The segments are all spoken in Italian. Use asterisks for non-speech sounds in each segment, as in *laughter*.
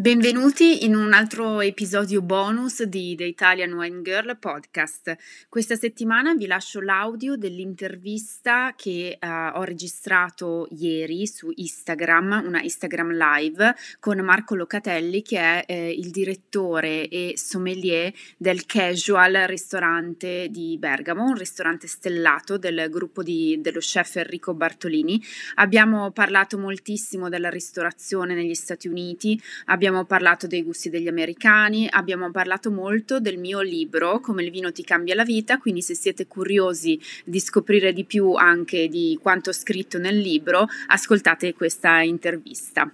Benvenuti in un altro episodio bonus di The Italian Wine Girl podcast. Questa settimana vi lascio l'audio dell'intervista che uh, ho registrato ieri su Instagram, una Instagram live con Marco Locatelli che è eh, il direttore e sommelier del Casual ristorante di Bergamo, un ristorante stellato del gruppo di, dello chef Enrico Bartolini. Abbiamo parlato moltissimo della ristorazione negli Stati Uniti, abbiamo abbiamo parlato dei gusti degli americani, abbiamo parlato molto del mio libro Come il vino ti cambia la vita, quindi se siete curiosi di scoprire di più anche di quanto scritto nel libro, ascoltate questa intervista.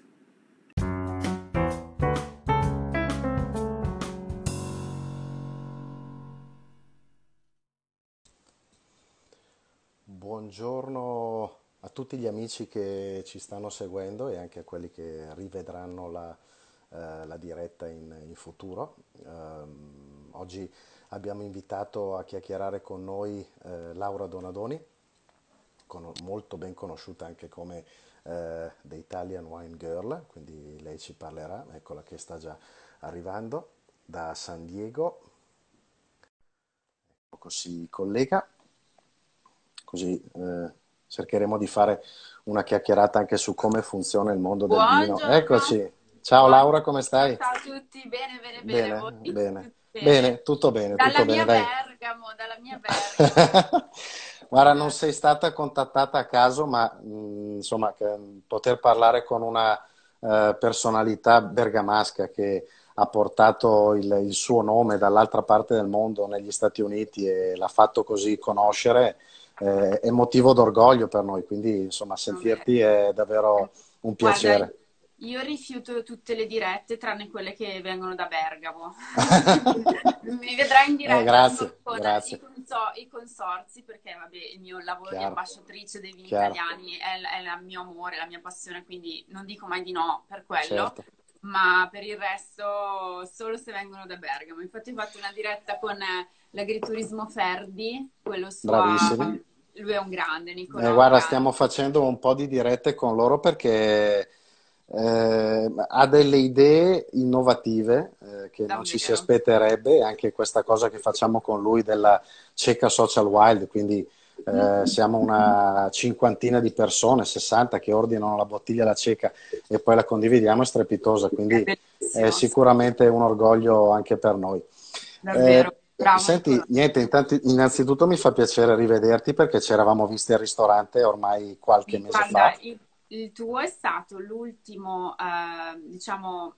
Buongiorno a tutti gli amici che ci stanno seguendo e anche a quelli che rivedranno la, eh, la diretta in, in futuro. Um, oggi abbiamo invitato a chiacchierare con noi eh, Laura Donadoni, con, molto ben conosciuta anche come eh, The Italian Wine Girl, quindi lei ci parlerà, eccola che sta già arrivando da San Diego. Ecco si collega, così eh, cercheremo di fare una chiacchierata anche su come funziona il mondo del Buongiorno. vino. Eccoci. Ciao Laura, come stai? Ciao a tutti, bene, bene, bene. Bene, Voi? bene. Bene, tutto bene, Dalla tutto mia bene, dai. Bergamo, dalla mia *laughs* Bergamo. Guarda, non sei stata contattata a caso, ma mh, insomma, che, poter parlare con una eh, personalità bergamasca che ha portato il, il suo nome dall'altra parte del mondo, negli Stati Uniti, e l'ha fatto così conoscere, eh, è motivo d'orgoglio per noi. Quindi, insomma, sentirti è davvero un piacere. Guarda, io rifiuto tutte le dirette tranne quelle che vengono da Bergamo. *laughs* Mi vedrai in diretta Eh, grazie, con grazie. I, conso- i consorzi perché vabbè, il mio lavoro di Chiaro. ambasciatrice dei vini Chiaro. italiani è, è il mio amore, la mia passione, quindi non dico mai di no per quello. Certo. ma per il resto solo se vengono da Bergamo. Infatti ho fatto una diretta con eh, l'agriturismo Ferdi, quello su Bravissimi. lui è un grande, Nicolò. Eh, guarda, stiamo facendo un po' di dirette con loro perché eh, ha delle idee innovative eh, che non ci si aspetterebbe, anche questa cosa che facciamo con lui della Cieca Social Wild, quindi eh, siamo una cinquantina di persone, 60 che ordinano la bottiglia alla cieca e poi la condividiamo, è strepitosa, quindi Bellissimo, è sicuramente un orgoglio anche per noi. davvero. Eh, Bravo, Senti, niente, intanto, innanzitutto mi fa piacere rivederti perché ci eravamo visti al ristorante ormai qualche mese Guarda, fa. il, il tuo è stato l'ultimo, eh, diciamo,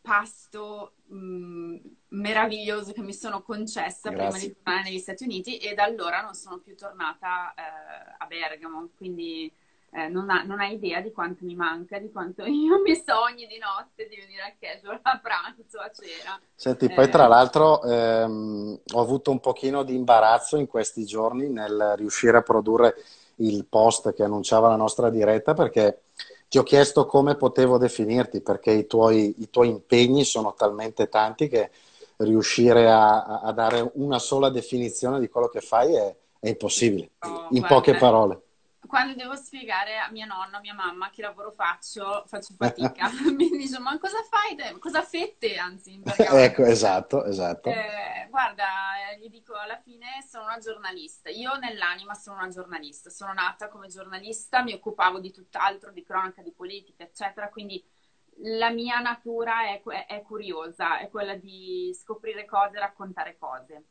pasto mh, meraviglioso che mi sono concessa prima Grazie. di tornare negli Stati Uniti e da allora non sono più tornata eh, a Bergamo, quindi eh, non, ha- non hai idea di quanto mi manca, di quanto *laughs* io mi sogni di notte di venire a casual a pranzo, a cena. Senti, poi Eh, tra l'altro ehm, ho avuto un pochino di imbarazzo in questi giorni nel riuscire a produrre il post che annunciava la nostra diretta perché ti ho chiesto come potevo definirti perché i tuoi, i tuoi impegni sono talmente tanti che riuscire a, a- dare una sola definizione di quello che fai è, è impossibile, no, in guarda, poche parole. Quando devo spiegare a mia nonna, a mia mamma che lavoro faccio, faccio fatica. *laughs* Mi dice, ma cosa fai? te? Cosa fette, anzi? Ecco, esatto, esatto. Eh, guarda, eh, gli dico alla fine sono una giornalista. Io nell'anima sono una giornalista. Sono nata come giornalista, mi occupavo di tutt'altro, di cronaca, di politica, eccetera. Quindi la mia natura è, è- è curiosa, è quella di scoprire cose, raccontare cose,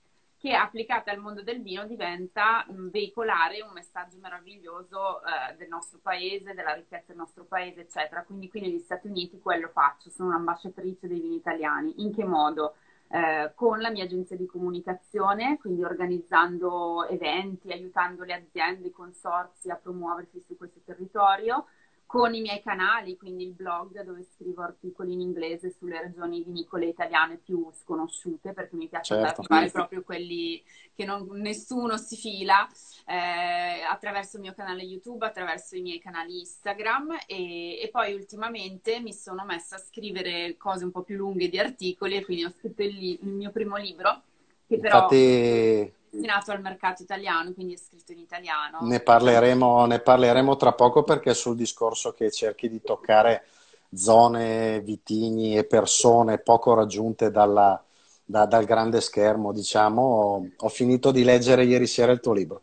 che applicate al mondo del vino diventa mh, veicolare un messaggio meraviglioso eh, del nostro paese, della ricchezza del nostro paese, eccetera. Quindi qui negli Stati Uniti quello faccio, sono un'ambasciatrice dei vini italiani. In che modo? Eh, con la mia agenzia di comunicazione, quindi organizzando eventi, aiutando le aziende, i consorzi a promuoversi su questo territorio con i miei canali, quindi il blog dove scrivo articoli in inglese sulle regioni vinicole italiane più sconosciute, perché mi piace certo. fare proprio quelli che non, nessuno si fila, eh, attraverso il mio canale YouTube, attraverso i miei canali Instagram e, e, poi ultimamente mi sono messa a scrivere cose un po' più lunghe di articoli e quindi ho scritto il, il mio primo libro, che però... Infatti destinato al mercato italiano, quindi è scritto in italiano. Ne parleremo, ne parleremo tra poco perché sul discorso che cerchi di toccare zone, vitigni e persone poco raggiunte dalla, da, dal grande schermo, diciamo, ho finito di leggere ieri sera il tuo libro.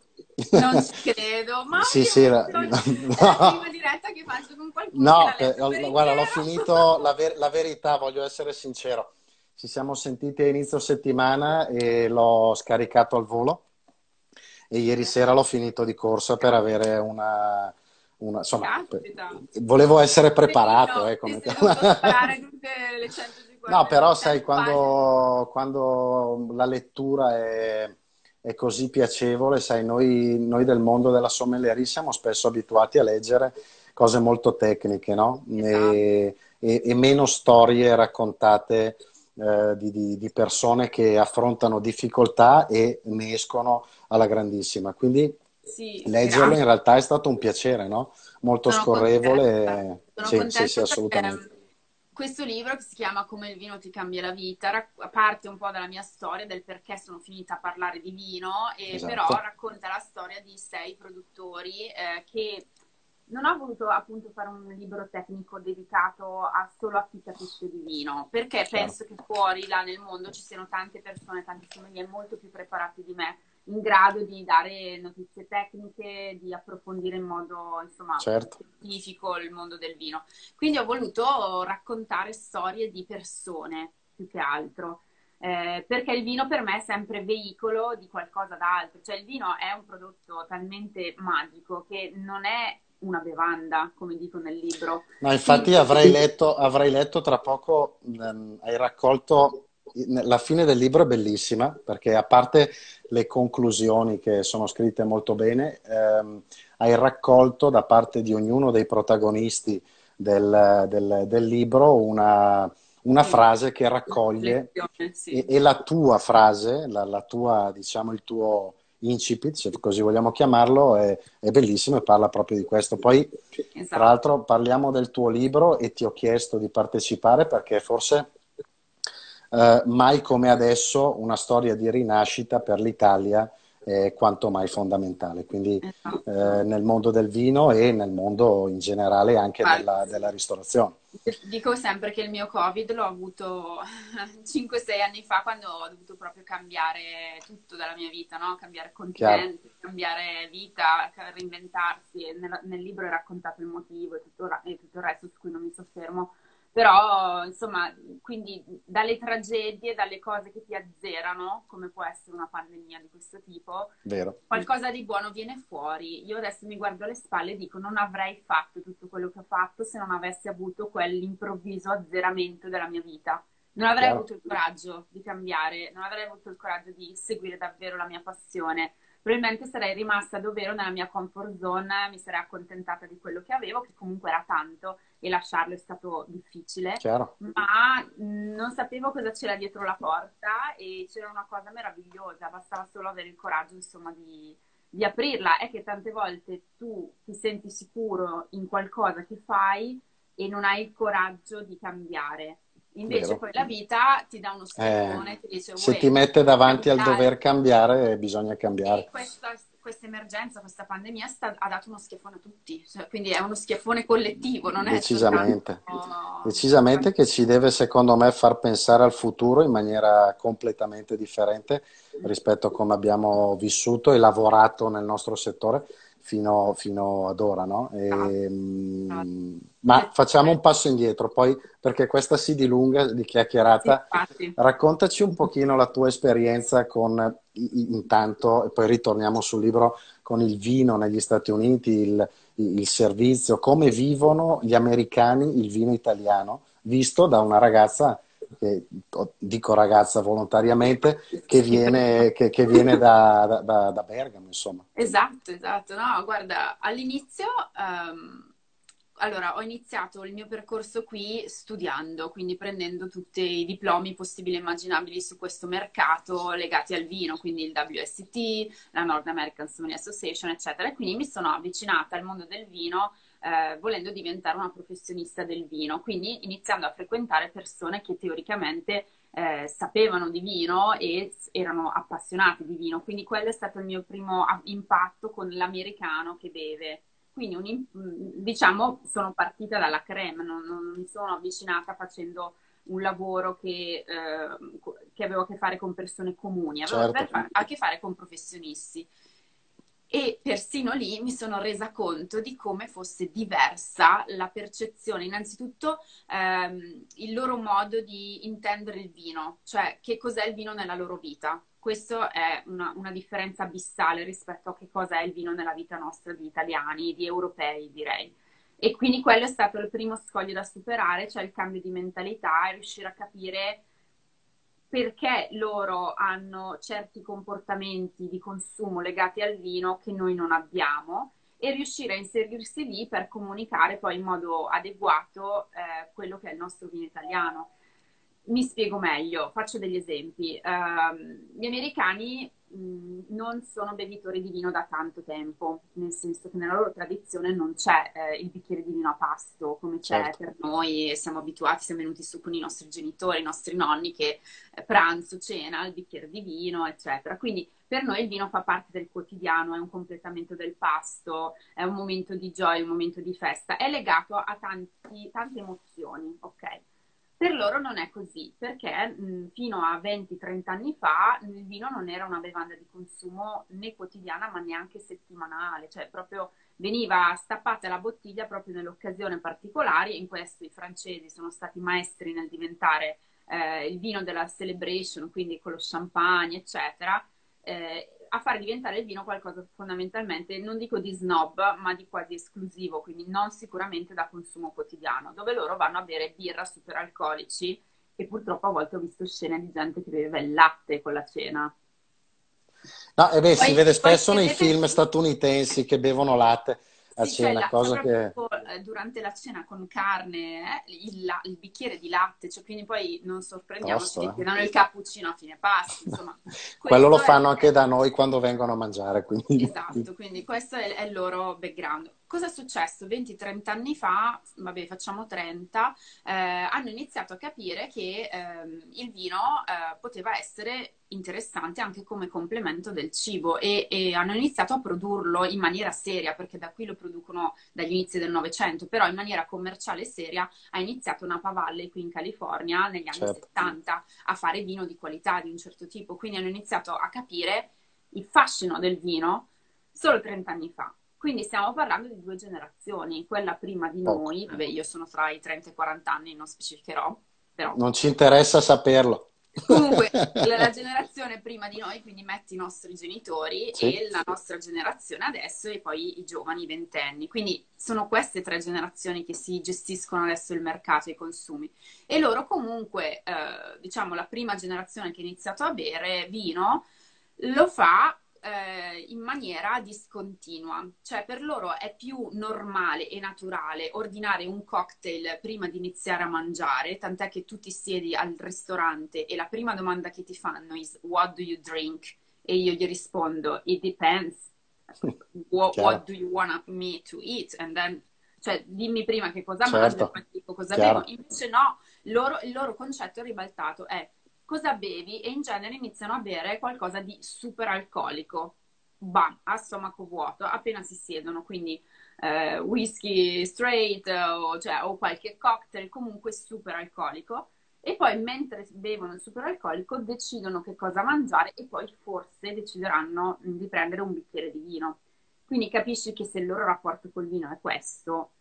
Non ci credo, ma sì, sì, la... no. la prima diretta che faccio con qualcuno No, eh, guarda, l'ho finito, la, ver- la verità, voglio essere sincero, ci siamo sentiti a inizio settimana e l'ho scaricato al volo e ieri sera l'ho finito di corsa per avere una... una insomma, volevo essere preparato. Eh, come... tutte le 150 no, però sai, quando, quando, la lettura è, è così piacevole, sai, noi, noi, del mondo della sommelieria siamo spesso abituati a leggere cose molto tecniche, no? Esatto. E, e, e meno storie raccontate eh, di, di, di, persone che affrontano difficoltà e ne escono alla grandissima. Quindi sì, leggerlo grazie. in realtà è stato un piacere, no? molto Sono scorrevole. Sono sì, sì, sì, assolutamente. Questo libro che si chiama Come il vino ti cambia la vita parte un po' dalla mia storia, del perché sono finita a parlare di vino, e esatto. però racconta la storia di sei produttori eh, che non ho voluto appunto fare un libro tecnico dedicato a solo a chi capisce di vino, perché certo. penso che fuori, là nel mondo, ci siano tante persone, tanti sommelier molto più preparati di me, in grado di dare notizie tecniche, di approfondire in modo, insomma, certo. scientifico il mondo del vino. Quindi ho voluto raccontare storie di persone, più che altro. Eh, perché il vino per me è sempre veicolo di qualcosa d'altro, cioè il vino è un prodotto talmente magico che non è una bevanda, come dico nel libro. No, infatti Quindi... avrei, letto, avrei letto tra poco, ehm, hai raccolto, la fine del libro è bellissima, perché a parte le conclusioni che sono scritte molto bene, ehm, hai raccolto da parte di ognuno dei protagonisti del, del, del libro una, una frase che raccoglie sì. e, e, la tua frase, la, la tua, diciamo, il tuo incipit, se così vogliamo chiamarlo, è, è, bellissimo e parla proprio di questo. Poi, esatto. tra l'altro, parliamo del tuo libro e ti ho chiesto di partecipare perché forse eh, mai come adesso una storia di rinascita per l'Italia è quanto mai fondamentale. Quindi esatto. eh, nel mondo del vino e nel mondo in generale anche della, della, ristorazione. Dico sempre che il mio Covid l'ho avuto *laughs* 5-6 anni fa quando ho dovuto proprio cambiare tutto dalla mia vita, no? cambiare continente, cambiare vita, reinventarsi. Nel, nel, libro è raccontato il motivo e tutto, e tutto il resto su cui non mi soffermo però, insomma, quindi dalle tragedie, dalle cose che ti azzerano, come può essere una pandemia di questo tipo, Vero. qualcosa di buono viene fuori. Io adesso mi guardo alle spalle e dico non avrei fatto tutto quello che ho fatto se non avessi avuto quell'improvviso azzeramento della mia vita. Non avrei Chiaro. avuto il coraggio di cambiare, non avrei avuto il coraggio di seguire davvero la mia passione probabilmente sarei rimasta davvero nella mia comfort zone, mi sarei accontentata di quello che avevo, che comunque era tanto, e lasciarlo è stato difficile. Chiaro. Ma non sapevo cosa c'era dietro la porta e c'era una cosa meravigliosa, bastava solo avere il coraggio, insomma, di, di aprirla. È che tante volte tu ti senti sicuro in qualcosa che fai e non hai il coraggio di cambiare. Invece Vero. poi la vita ti dà uno schiaffone, eh, ti dice se ti mette davanti al dover cambiare, bisogna cambiare. Questa, questa, emergenza, questa pandemia sta, ha dato uno schiaffone a tutti, cioè, quindi è uno schiaffone collettivo, non è Decisamente. Soltanto... Decisamente che ci deve secondo me far pensare al futuro in maniera completamente differente rispetto a come abbiamo vissuto e lavorato nel nostro settore fino, fino ad ora, no? E, ah. Ma facciamo un passo indietro, poi perché questa si dilunga di chiacchierata. Sì, Raccontaci un pochino la tua esperienza con intanto, e poi ritorniamo sul libro, con il vino negli Stati Uniti, il, il servizio, come vivono gli americani il vino italiano, visto da una ragazza che, dico ragazza volontariamente, che viene, che, che viene da, da, da, Bergamo, insomma. Esatto, esatto. No, guarda, all'inizio um, allora, ho iniziato il mio percorso qui studiando, quindi prendendo tutti i diplomi possibili e immaginabili su questo mercato legati al vino, quindi il WST, la North American Sommelier Association, eccetera. E quindi mi sono avvicinata al mondo del vino eh, volendo diventare una professionista del vino, quindi iniziando a frequentare persone che teoricamente eh, sapevano di vino e erano appassionati di vino. Quindi quello è stato il mio primo impatto con l'americano che beve quindi un, diciamo sono partita dalla creme, non, non, mi sono avvicinata facendo un lavoro che, eh, che, avevo a che fare con persone comuni, avevo certo. a che fare con professionisti. E persino lì mi sono resa conto di come fosse diversa la percezione, innanzitutto ehm, il loro modo di intendere il vino, cioè che cos'è il vino nella loro vita questo è una, una, differenza abissale rispetto a che cosa è il vino nella vita nostra di italiani, di europei direi. E quindi quello è stato il primo scoglio da superare, cioè il cambio di mentalità e riuscire a capire perché loro hanno certi comportamenti di consumo legati al vino che noi non abbiamo e riuscire a inserirsi lì per comunicare poi in modo adeguato eh, quello che è il nostro vino italiano. Mi spiego meglio, faccio degli esempi. Uh, gli americani non sono bevitori di vino da tanto tempo, nel senso che nella loro tradizione non c'è eh, il bicchiere di vino a pasto come c'è certo. per noi, siamo abituati, siamo venuti su con i nostri genitori, i nostri nonni che eh, pranzo, cena, il bicchiere di vino, eccetera. Quindi per noi il vino fa parte del quotidiano, è un completamento del pasto, è un momento di gioia, un momento di festa, è legato a tanti, tante emozioni, ok? Per loro non è così, perché mh, fino a 20-30 anni fa il vino non era una bevanda di consumo né quotidiana ma neanche settimanale, cioè proprio veniva stappata la bottiglia proprio nell'occasione particolare. In questo i francesi sono stati maestri nel diventare eh, il vino della celebration, quindi con lo champagne, eccetera. Eh, a fare diventare il vino qualcosa fondamentalmente, non dico di snob, ma di quasi esclusivo, quindi non sicuramente da consumo quotidiano, dove loro vanno a bere birra super alcolici e purtroppo a volte ho visto scene di gente che beveva il latte con la cena. No, e beh, poi, si vede spesso nei film statunitensi che bevono latte a sì, cena, cioè, cosa che... Eh, durante la cena con carne, eh, il, il, bicchiere di latte, cioè, quindi poi non sorprendiamoci che ti danno il cappuccino a fine pasto, *laughs* insomma. Quello lo fanno è... anche da noi quando vengono a mangiare, quindi... Esatto, quindi questo è, è il loro background cosa è successo? 20-30 anni fa, vabbè facciamo 30, eh, hanno iniziato a capire che eh, il vino eh, poteva essere interessante anche come complemento del cibo e, e, hanno iniziato a produrlo in maniera seria, perché da qui lo producono dagli inizi del Novecento, però in maniera commerciale e seria ha iniziato Napa Valley qui in California negli anni certo. 70 a fare vino di qualità di un certo tipo, quindi hanno iniziato a capire il fascino del vino solo 30 anni fa. Quindi stiamo parlando di due generazioni, quella prima di noi, vabbè io sono tra i 30 e i 40 anni, non specificherò, però... Non ci interessa saperlo. Comunque, *laughs* la, generazione prima di noi, quindi metti i nostri genitori sì. e la nostra generazione adesso e poi i giovani ventenni. Quindi sono queste tre generazioni che si gestiscono adesso il mercato e i consumi. E loro comunque, eh, diciamo, la prima generazione che ha iniziato a bere vino lo fa eh, in maniera discontinua, cioè per loro è più normale e naturale ordinare un cocktail prima di iniziare a mangiare, tant'è che tu ti siedi al ristorante e la prima domanda che ti fanno è what do you drink? E io gli rispondo it depends. *laughs* What, what do you want me to eat? And then cioè dimmi prima che cosa certo. mangio, poi dico cosa Chiaro. bevo. Invece no, loro, il loro concetto è ribaltato, è cosa bevi e in genere iniziano a bere qualcosa di super alcolico. Bam, a stomaco vuoto, appena si siedono, quindi eh, whisky straight o, cioè, o qualche cocktail comunque super alcolico e poi mentre bevono il super alcolico decidono che cosa mangiare e poi forse decideranno di prendere un bicchiere di vino. Quindi capisci che se il loro rapporto col vino è questo,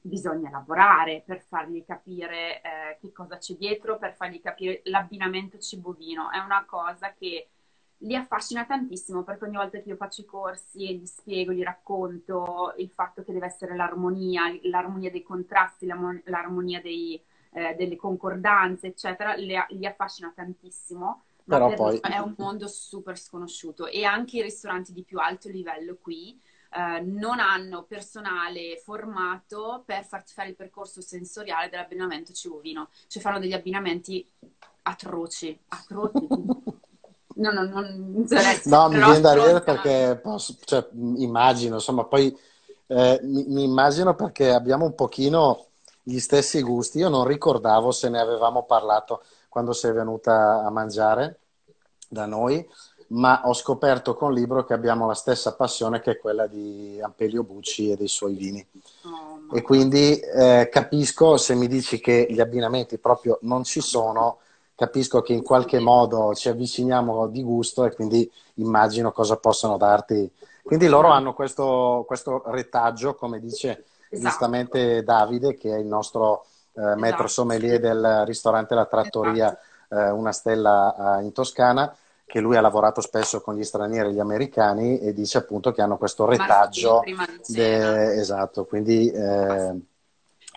bisogna lavorare per fargli capire eh, che cosa c'è dietro, per fargli capire l'abbinamento cibo-vino. È una cosa che li affascina tantissimo perché ogni volta che io faccio i corsi e gli spiego, gli racconto il fatto che deve essere l'armonia, l'armonia dei contrasti, l'armonia dei, eh, delle concordanze, eccetera, le, li affascina tantissimo. Ma Però poi... è un mondo super sconosciuto e anche i ristoranti di più alto livello qui eh, non hanno personale formato per farti fare il percorso sensoriale dell'abbinamento cibo-vino, cioè fanno degli abbinamenti atroci, atroci. *laughs* no, no, non no, mi viene da ridere perché posso, cioè, immagino, insomma, poi eh, mi, mi, immagino perché abbiamo un pochino gli stessi gusti. Io non ricordavo se ne avevamo parlato quando sei venuta a mangiare da noi, ma ho scoperto con il libro che abbiamo la stessa passione che è quella di Ampelio Bucci e dei suoi vini. Oh, e quindi eh, capisco se mi dici che gli abbinamenti proprio non ci sono, capisco che in qualche modo ci avviciniamo di gusto e quindi immagino cosa possono darti. Quindi loro hanno questo, questo retaggio, come dice esatto. giustamente Davide, che è il nostro eh, metro esatto. sommelier del ristorante La Trattoria, esatto. eh, una stella eh, in Toscana che lui ha lavorato spesso con gli stranieri e gli americani e dice appunto che hanno questo retaggio. De... Esatto, quindi... Eh...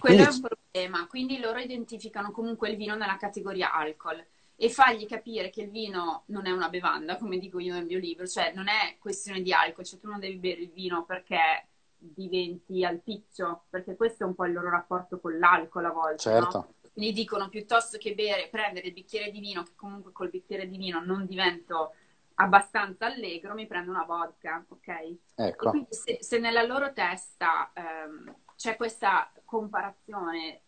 Quello quindi... è un problema, quindi loro identificano comunque il vino nella categoria alcol e fargli capire che il vino non è una bevanda, come dico io nel mio libro, cioè non è questione di alcol, cioè tu non devi bere il vino perché diventi alticcio, perché questo è un po' il loro rapporto con l'alcol a volte. Certo. No? Quindi dicono piuttosto che bere, prendere il bicchiere di vino, che comunque col bicchiere di vino non divento abbastanza allegro, mi prendo una vodka, ok? Ecco. quindi se, se, nella loro testa ehm, c'è questa comparazione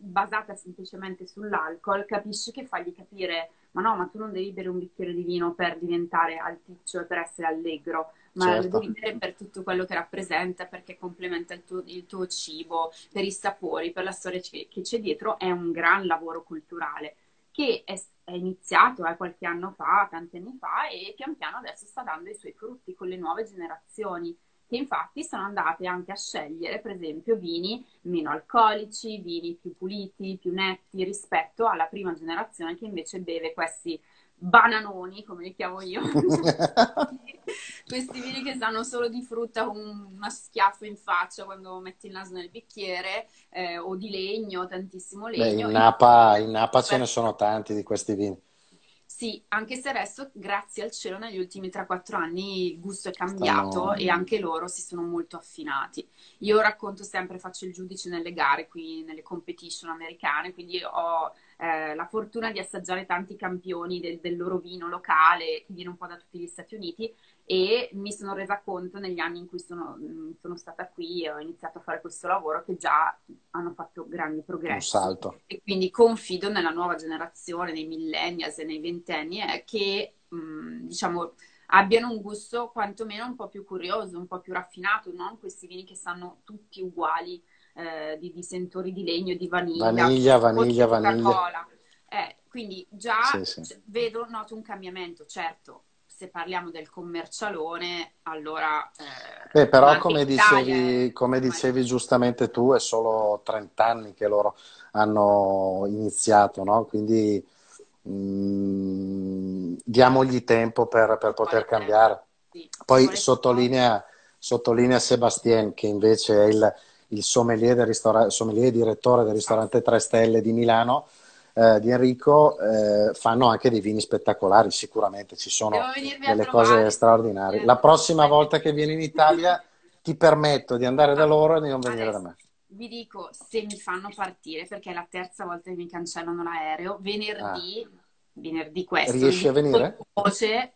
basata semplicemente sull'alcol, capisci che fagli capire, ma no, ma tu non devi bere un bicchiere di vino per diventare alticcio e per essere allegro, ma certo. lo devi bere per tutto quello che rappresenta, perché complementa il tuo, il tuo cibo, per i sapori, per la storia che c'è dietro, è un gran lavoro culturale che è, è iniziato eh, qualche anno fa, tanti anni fa, e pian piano adesso sta dando i suoi frutti con le nuove generazioni che infatti sono andate anche a scegliere, per esempio, vini meno alcolici, vini più puliti, più netti rispetto alla prima generazione che invece beve questi bananoni, come li chiamo io, *laughs* *laughs* questi vini che sanno solo di frutta con uno schiaffo in faccia quando metti il naso nel bicchiere, eh, o di legno, tantissimo legno. Beh, in Napa, in Napa ce ne sono tanti di questi vini. Sì, anche se adesso, grazie al cielo, negli ultimi 3-4 anni il gusto è cambiato Stanno... e anche loro si sono molto affinati. Io racconto sempre, faccio il giudice nelle gare qui, nelle competition americane, quindi ho eh, la fortuna di assaggiare tanti campioni del, del, loro vino locale che viene un po' da tutti gli Stati Uniti e mi sono resa conto negli anni in cui sono, mm, sono stata qui e ho iniziato a fare questo lavoro che già hanno fatto grandi progressi. Un salto. E quindi confido nella nuova generazione, nei millennials e nei ventenni, eh, che mh, mm, diciamo abbiano un gusto quantomeno un po' più curioso, un po' più raffinato, non questi vini che sanno tutti uguali eh, di, di, sentori di legno, di vaniglia, vaniglia, vaniglia, vaniglia. Eh, quindi già sì, sì. vedo, noto un cambiamento, certo. Se parliamo del commercialone, allora... Eh, Beh, però come dicevi, come dicevi giustamente tu, è solo 30 anni che loro hanno iniziato, no? Quindi mh, mm, diamogli tempo per, per poter cambiare. Sì, Poi sottolinea, sottolinea Sebastien, che invece è il, il sommelier, del ristora- sommelier e direttore del ristorante 3 Stelle di Milano, eh, di Enrico, eh, fanno anche dei vini spettacolari, sicuramente ci sono delle cose straordinarie. La prossima volta che vieni in Italia ti permetto di andare da loro e di non venire da me. Vi dico se mi fanno partire, perché è la terza volta che mi cancellano l'aereo, venerdì, ah. venerdì questo, riesci a venire? Voce,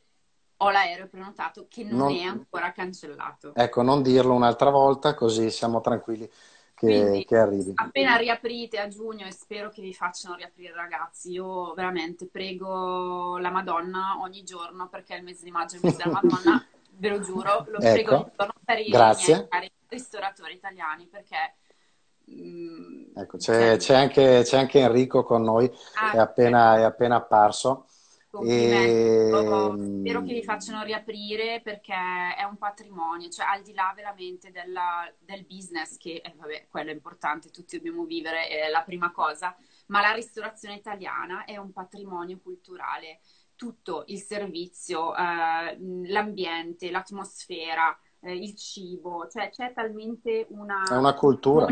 ho l'aereo prenotato che non, non, è ancora cancellato. Ecco, non dirlo un'altra volta così siamo tranquilli che, Quindi, che arrivi. Appena riaprite a giugno e spero che vi facciano riaprire ragazzi, io veramente prego la Madonna ogni giorno perché il mese di maggio è il mese della Madonna, *laughs* ve lo giuro, lo ecco. prego ogni giorno per i Grazie. miei ristoratori italiani perché... Mm, ecco, c'è, c'è, anche, c'è, anche, Enrico con noi, ah, è, appena, è appena apparso. E... Spero che vi facciano riaprire perché è un patrimonio, cioè al di là veramente della, del business, che eh, vabbè, quello è importante, tutti dobbiamo vivere, è la prima cosa, ma la ristorazione italiana è un patrimonio culturale. Tutto il servizio, eh, l'ambiente, l'atmosfera, eh, il cibo, cioè c'è talmente una, è una cultura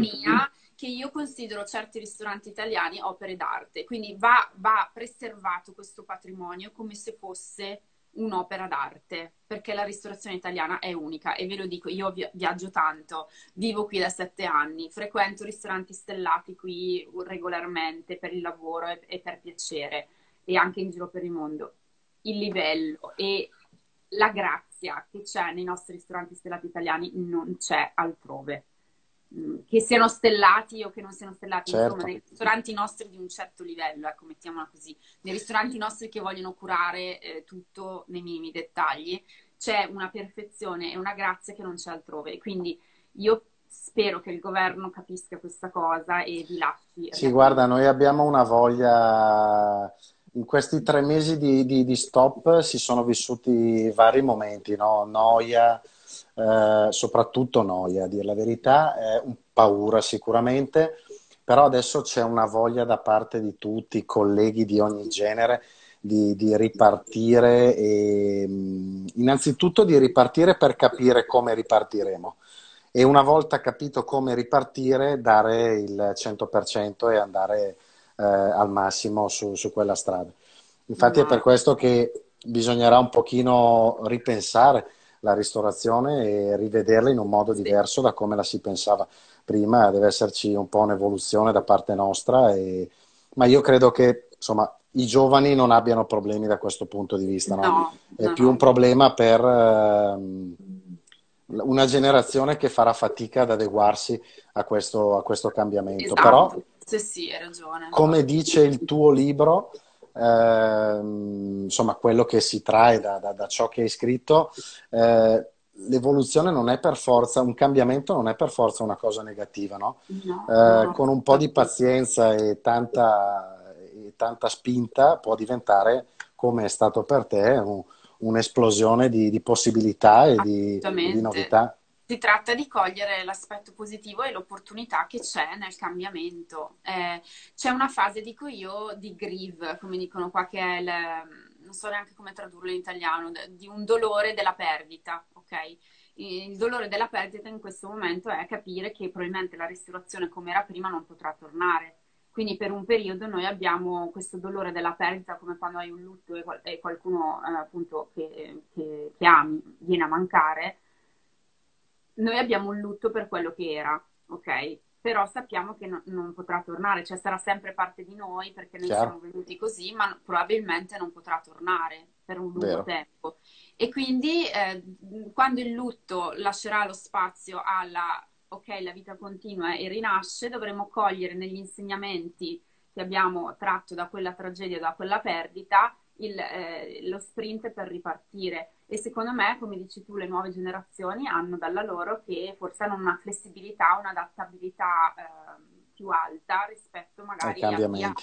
che io considero certi ristoranti italiani opere d'arte, quindi va, va preservato questo patrimonio come se fosse un'opera d'arte, perché la ristorazione italiana è unica e ve lo dico, io viaggio tanto, vivo qui da sette anni, frequento ristoranti stellati qui regolarmente per il lavoro e, e per piacere e anche in giro per il mondo. Il livello e la grazia che c'è nei nostri ristoranti stellati italiani non c'è altrove. Mm, che siano stellati o che non siano stellati, certo. insomma, nei ristoranti nostri di un certo livello, ecco, mettiamola così, nei ristoranti nostri che vogliono curare eh, tutto nei minimi dettagli, c'è una perfezione e una grazia che non c'è altrove. Quindi io spero che il governo capisca questa cosa e vi lasci. Sì, guarda, noi abbiamo una voglia. In questi tre mesi di, di, di stop si sono vissuti vari momenti, no? noia, eh, soprattutto noia, a dire la verità, eh, paura sicuramente, però adesso c'è una voglia da parte di tutti, colleghi di ogni genere, di, di ripartire e innanzitutto di ripartire per capire come ripartiremo e una volta capito come ripartire dare il 100% e andare eh, al massimo su, su, quella strada. Infatti è per questo che bisognerà un pochino ripensare la ristorazione e rivederla in un modo diverso da come la si pensava prima, deve esserci un po' un'evoluzione da parte nostra, e... ma io credo che insomma, i giovani non abbiano problemi da questo punto di vista, no? No, è no, più un problema per uh, una generazione che farà fatica ad adeguarsi a questo, a questo cambiamento. Esatto. Però, sì, sì, hai ragione. Come dice il tuo libro, eh, insomma, quello che si trae da, da, da ciò che hai scritto, eh, l'evoluzione non è per forza, un cambiamento non è per forza una cosa negativa, no? no, eh, no con un po' di pazienza e tanta, e tanta, spinta può diventare, come è stato per te, un, un'esplosione di, di, possibilità e di, di novità si tratta di cogliere l'aspetto positivo e l'opportunità che c'è nel cambiamento. Eh, c'è una fase, dico io, di grieve, come dicono qua, che è il, non so neanche come tradurlo in italiano, di un dolore della perdita, ok? Il dolore della perdita in questo momento è capire che probabilmente la ristorazione come era prima non potrà tornare. Quindi per un periodo noi abbiamo questo dolore della perdita come quando hai un lutto e, qualcuno eh, appunto che, che, che ami viene a mancare noi abbiamo un lutto per quello che era, ok? Però sappiamo che no, non potrà tornare, cioè sarà sempre parte di noi perché noi Chiaro. siamo venuti così, ma probabilmente non potrà tornare per un lungo Vero. tempo. E quindi eh, quando il lutto lascerà lo spazio alla, ok, la vita continua e rinasce, dovremo cogliere negli insegnamenti che abbiamo tratto da quella tragedia, da quella perdita, il, eh, lo sprint per ripartire. E secondo me, come dici tu, le nuove generazioni hanno dalla loro che forse hanno una flessibilità, un'adattabilità eh, più alta rispetto magari a chi ha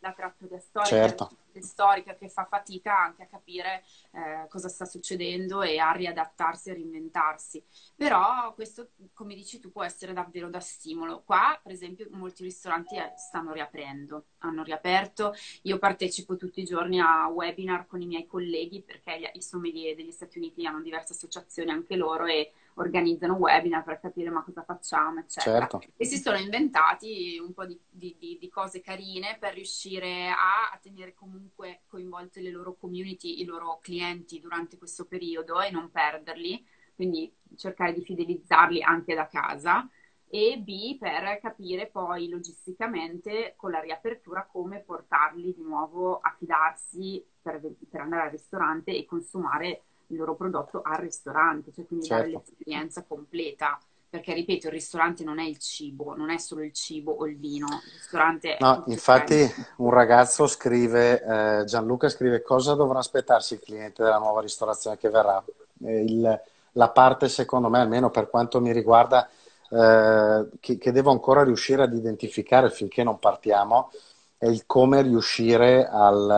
la trattoria storica. Certo storica che fa fatica anche a capire eh, cosa sta succedendo e a riadattarsi e reinventarsi. Però questo, come dici tu, può essere davvero da stimolo. Qua, per esempio, molti ristoranti eh, stanno riaprendo, hanno riaperto. Io partecipo tutti i giorni a webinar con i miei colleghi perché i sommelier degli Stati Uniti hanno diverse associazioni anche loro e organizzano webinar per capire ma cosa facciamo, eccetera. Certo. E si sono inventati un po' di, di, di, di cose carine per riuscire a, a, tenere comunque coinvolte le loro community, i loro clienti durante questo periodo e non perderli, quindi cercare di fidelizzarli anche da casa e B per capire poi logisticamente con la riapertura come portarli di nuovo a fidarsi per, per andare al ristorante e consumare il loro prodotto al ristorante, cioè quindi certo. dare l'esperienza completa. Perché ripeto, il ristorante non è il cibo, non è solo il cibo o il vino, il ristorante No, infatti un ragazzo scrive, eh, Gianluca scrive cosa dovrà aspettarsi il cliente della nuova ristorazione che verrà. Il, la parte secondo me, almeno per quanto mi riguarda, eh, che, che, devo ancora riuscire ad identificare finché non partiamo, è il come riuscire al,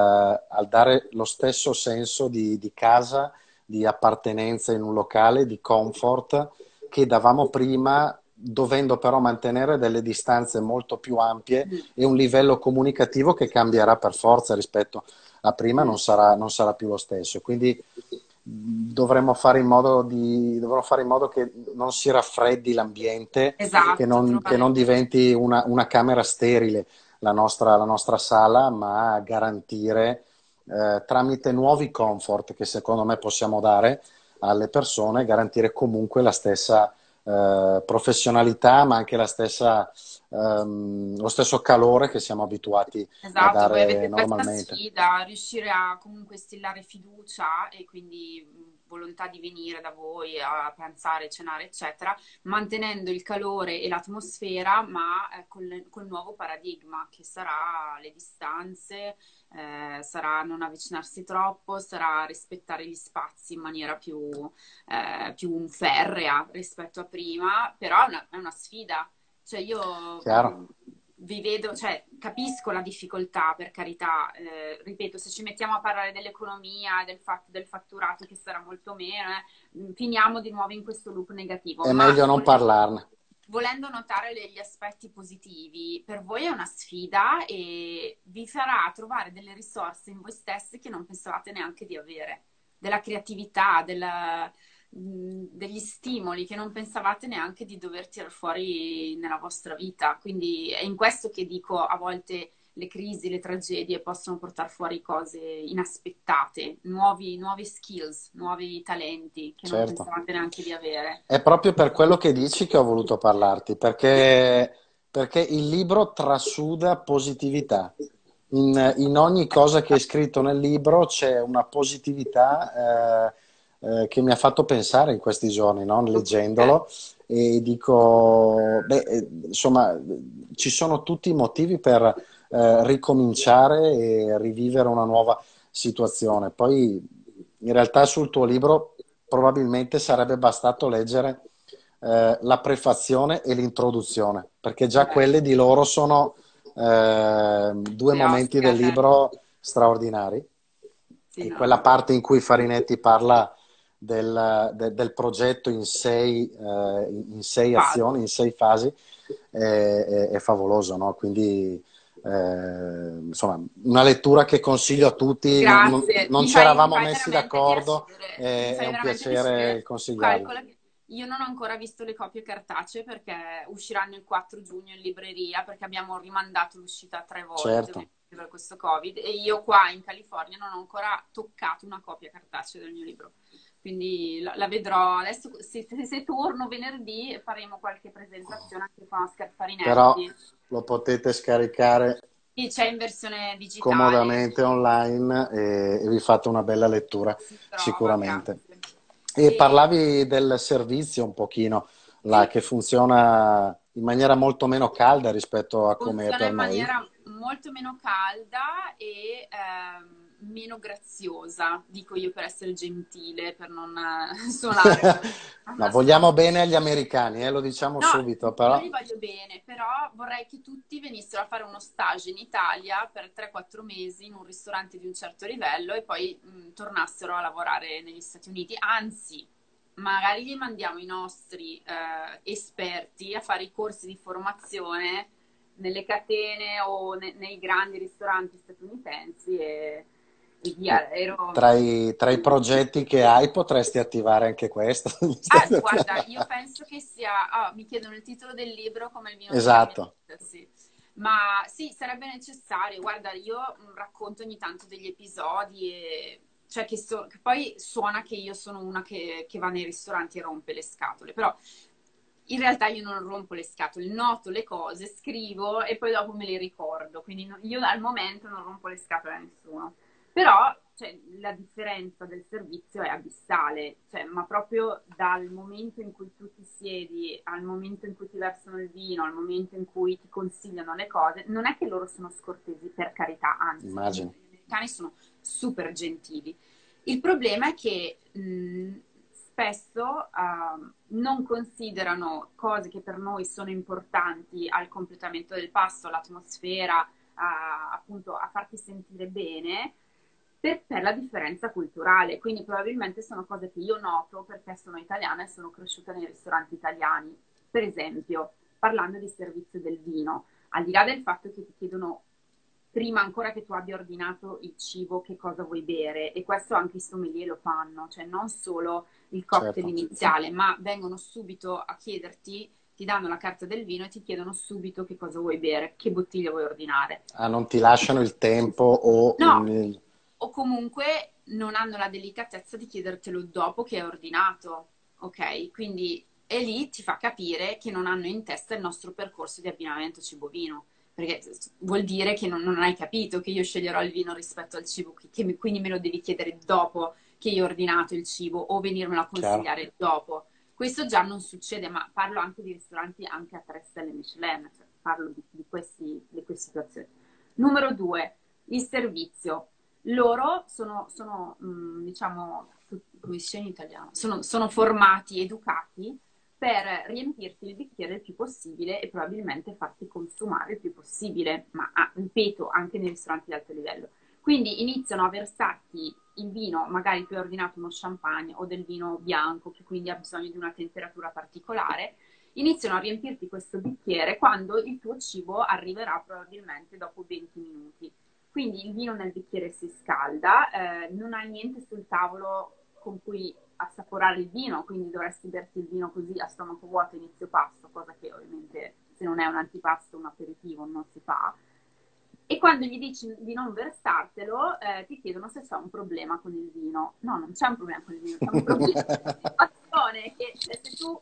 al dare lo stesso senso di, di casa di appartenenza in un locale, di comfort che davamo prima, dovendo però mantenere delle distanze molto più ampie e un livello comunicativo che cambierà per forza rispetto a prima, non sarà, non sarà più lo stesso. Quindi dovremmo fare in modo, di, fare in modo che non si raffreddi l'ambiente, esatto, che, non, che, non, diventi una, una camera sterile la nostra, la nostra, sala, ma garantire eh, tramite nuovi comfort che secondo me possiamo dare alle persone, garantire comunque la stessa eh, professionalità, ma anche la stessa, ehm, lo stesso calore che siamo abituati esatto, a dare normalmente. Sfida, riuscire a comunque instillare fiducia e quindi volontà di venire da voi a pranzare, cenare, eccetera, mantenendo il calore e l'atmosfera, ma eh, col, col, nuovo paradigma che sarà le distanze, eh, sarà non avvicinarsi troppo, sarà rispettare gli spazi in maniera più, eh, più ferrea rispetto a prima, però è una, è una sfida. Cioè io Chiaro vi vedo, cioè capisco la difficoltà per carità, eh, ripeto, se ci mettiamo a parlare dell'economia, del fatto del fatturato che sarà molto meno, eh, finiamo di nuovo in questo loop negativo. È meglio non parlarne. Volendo notare gli aspetti positivi, per voi è una sfida e vi farà trovare delle risorse in voi stessi che non pensavate neanche di avere, della creatività, della degli stimoli che non pensavate neanche di dover tirare fuori nella vostra vita. Quindi è in questo che dico a volte le crisi, le tragedie possono portare fuori cose inaspettate, nuovi, nuovi skills, nuovi talenti che certo. non pensavate neanche di avere. È proprio per quello che dici che ho voluto parlarti, perché, perché il libro trasuda positività. In, in, ogni cosa che è scritto nel libro c'è una positività. Eh, eh, che mi ha fatto pensare in questi giorni, no? leggendolo, e dico, beh, eh, insomma, ci sono tutti i motivi per eh, ricominciare e rivivere una nuova situazione. Poi, in realtà, sul tuo libro probabilmente sarebbe bastato leggere eh, la prefazione e l'introduzione, perché già quelle di loro sono eh, due momenti del libro straordinari. Sì, no. quella parte in cui Farinetti parla del, de, del progetto in sei, eh, in sei azioni, in sei fasi, è, è, è favoloso, no? Quindi eh, insomma, una lettura che consiglio a tutti. Grazie. Non, non ci eravamo messi d'accordo, è, è un piacere consigliarlo. Io non ho ancora visto le copie cartacee perché usciranno il 4 giugno in libreria perché abbiamo rimandato l'uscita tre volte certo. per questo Covid e io qua in California non ho ancora toccato una copia cartacea del mio libro quindi la, la vedrò. Adesso se, se, se, torno venerdì faremo qualche presentazione anche con Oscar Farinetti però lo potete scaricare sì, c'è in versione digitale. comodamente online e, e vi fate una bella lettura trova, sicuramente. e, e parlavi del servizio un pochino là, sì. che funziona in maniera molto meno calda rispetto a come è per in noi. in maniera molto meno calda e ehm, meno graziosa, dico io per essere gentile, per non eh, *laughs* suonare. *laughs* no, vogliamo bene agli americani, eh, lo diciamo no, subito. Però... Io li voglio bene, però vorrei che tutti venissero a fare uno stage in Italia per 3-4 mesi in un ristorante di un certo livello e poi mh, mm, tornassero a lavorare negli Stati Uniti. Anzi, magari gli mandiamo i nostri eh, esperti a fare i corsi di formazione nelle catene o ne, nei grandi ristoranti statunitensi e ero... tra, i, tra, i, progetti che hai potresti attivare anche questo. Ah, *laughs* guarda, io penso che sia... Oh, mi chiedono il titolo del libro come il mio... Esatto. Sì. Ma sì, sarebbe necessario. Guarda, io racconto ogni tanto degli episodi e... Cioè che, so, che poi suona che io sono una che, che va nei ristoranti e rompe le scatole, però in realtà io non rompo le scatole, noto le cose, scrivo e poi dopo me le ricordo. Quindi io al momento non rompo le scatole a nessuno. Però cioè, la differenza del servizio è abissale, cioè, ma proprio dal momento in cui tu ti siedi, al momento in cui ti versano il vino, al momento in cui ti consigliano le cose, non è che loro sono scortesi, per carità, anzi, Immagino. gli americani sono super gentili. Il problema è che mh, spesso uh, non considerano cose che per noi sono importanti al completamento del pasto, all'atmosfera, a, appunto a farti sentire bene, per, per, la differenza culturale. Quindi probabilmente sono cose che io noto perché sono italiana e sono cresciuta nei ristoranti italiani. Per esempio, parlando di servizio del vino, al di là del fatto che ti chiedono prima ancora che tu abbia ordinato il cibo che cosa vuoi bere e questo anche i sommelier lo fanno, cioè non solo il cocktail certo. iniziale, ma vengono subito a chiederti ti danno la carta del vino e ti chiedono subito che cosa vuoi bere, che bottiglia vuoi ordinare. Ah, non ti lasciano il tempo o no. il o comunque non hanno la delicatezza di chiedertelo dopo che è ordinato, ok? Quindi e lì ti fa capire che non hanno in testa il nostro percorso di abbinamento cibo-vino, perché vuol dire che non, non, hai capito che io sceglierò il vino rispetto al cibo, che, che quindi me lo devi chiedere dopo che io ho ordinato il cibo o venirmelo a consigliare Chiaro. dopo. Questo già non succede, ma parlo anche di ristoranti anche a tre stelle Michelin, cioè parlo di, di, questi, di queste situazioni. Numero due, il servizio. Loro sono, sono mm, diciamo, come si dice in italiano, sono, sono formati, educati per riempirti il bicchiere il più possibile e probabilmente farti consumare il più possibile, ma ah, ripeto, anche nei ristoranti di alto livello. Quindi iniziano a versarti il vino, magari tu hai ordinato uno champagne o del vino bianco, che quindi ha bisogno di una temperatura particolare, iniziano a riempirti questo bicchiere quando il tuo cibo arriverà probabilmente dopo 20 minuti. Quindi il vino nel bicchiere si scalda, eh, non hai niente sul tavolo con cui assaporare il vino, quindi dovresti berti il vino così a stomaco vuoto inizio pasto, cosa che ovviamente se non è un antipasto, un aperitivo non si fa e quando gli dici di non versartelo, eh, ti chiedono se c'è un problema con il vino. No, non c'è un problema con il vino, c'è un problema con la *laughs* situazione che cioè, se tu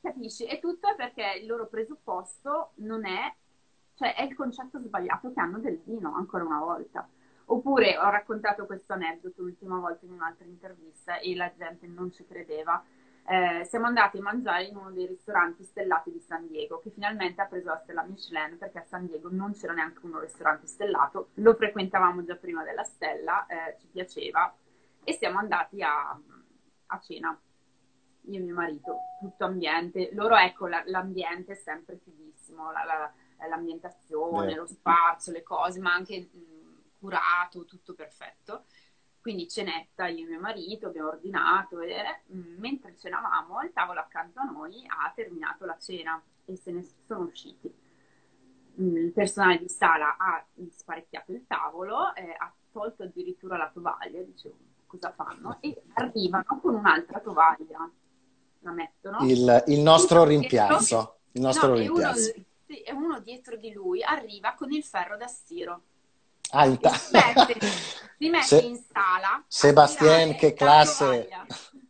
capisci, e tutto è perché il loro presupposto non è, cioè è il concetto sbagliato che hanno del vino, ancora una volta. Oppure ho raccontato questo aneddoto l'ultima volta in un'altra intervista e la gente non ci credeva. Eh, siamo andati a mangiare in uno dei ristoranti stellati di San Diego, che finalmente ha preso la stella Michelin perché a San Diego non c'era neanche uno ristorante stellato, lo frequentavamo già prima della stella, eh, ci piaceva. E siamo andati a, a, cena, io e mio marito, tutto ambiente, loro ecco la, l'ambiente è sempre fighissimo, la, la, l'ambientazione, Beh. lo spazio, le cose, ma anche mh, curato, tutto perfetto. Quindi cenetta io e mio marito abbiamo ordinato e mentre cenavamo il tavolo accanto a noi ha terminato la cena e se ne sono usciti. Il personale di sala ha sparecchiato il tavolo, eh, ha tolto addirittura la tovaglia, dicevo cosa fanno, e arrivano con un'altra tovaglia, la mettono. Il, il nostro rimpiazzo. Il nostro no, rimpiazzo. E uno, dietro di lui arriva con il ferro da stiro Alta. Si mette, si mette Se, in sala. Sebastien, che classe. *laughs*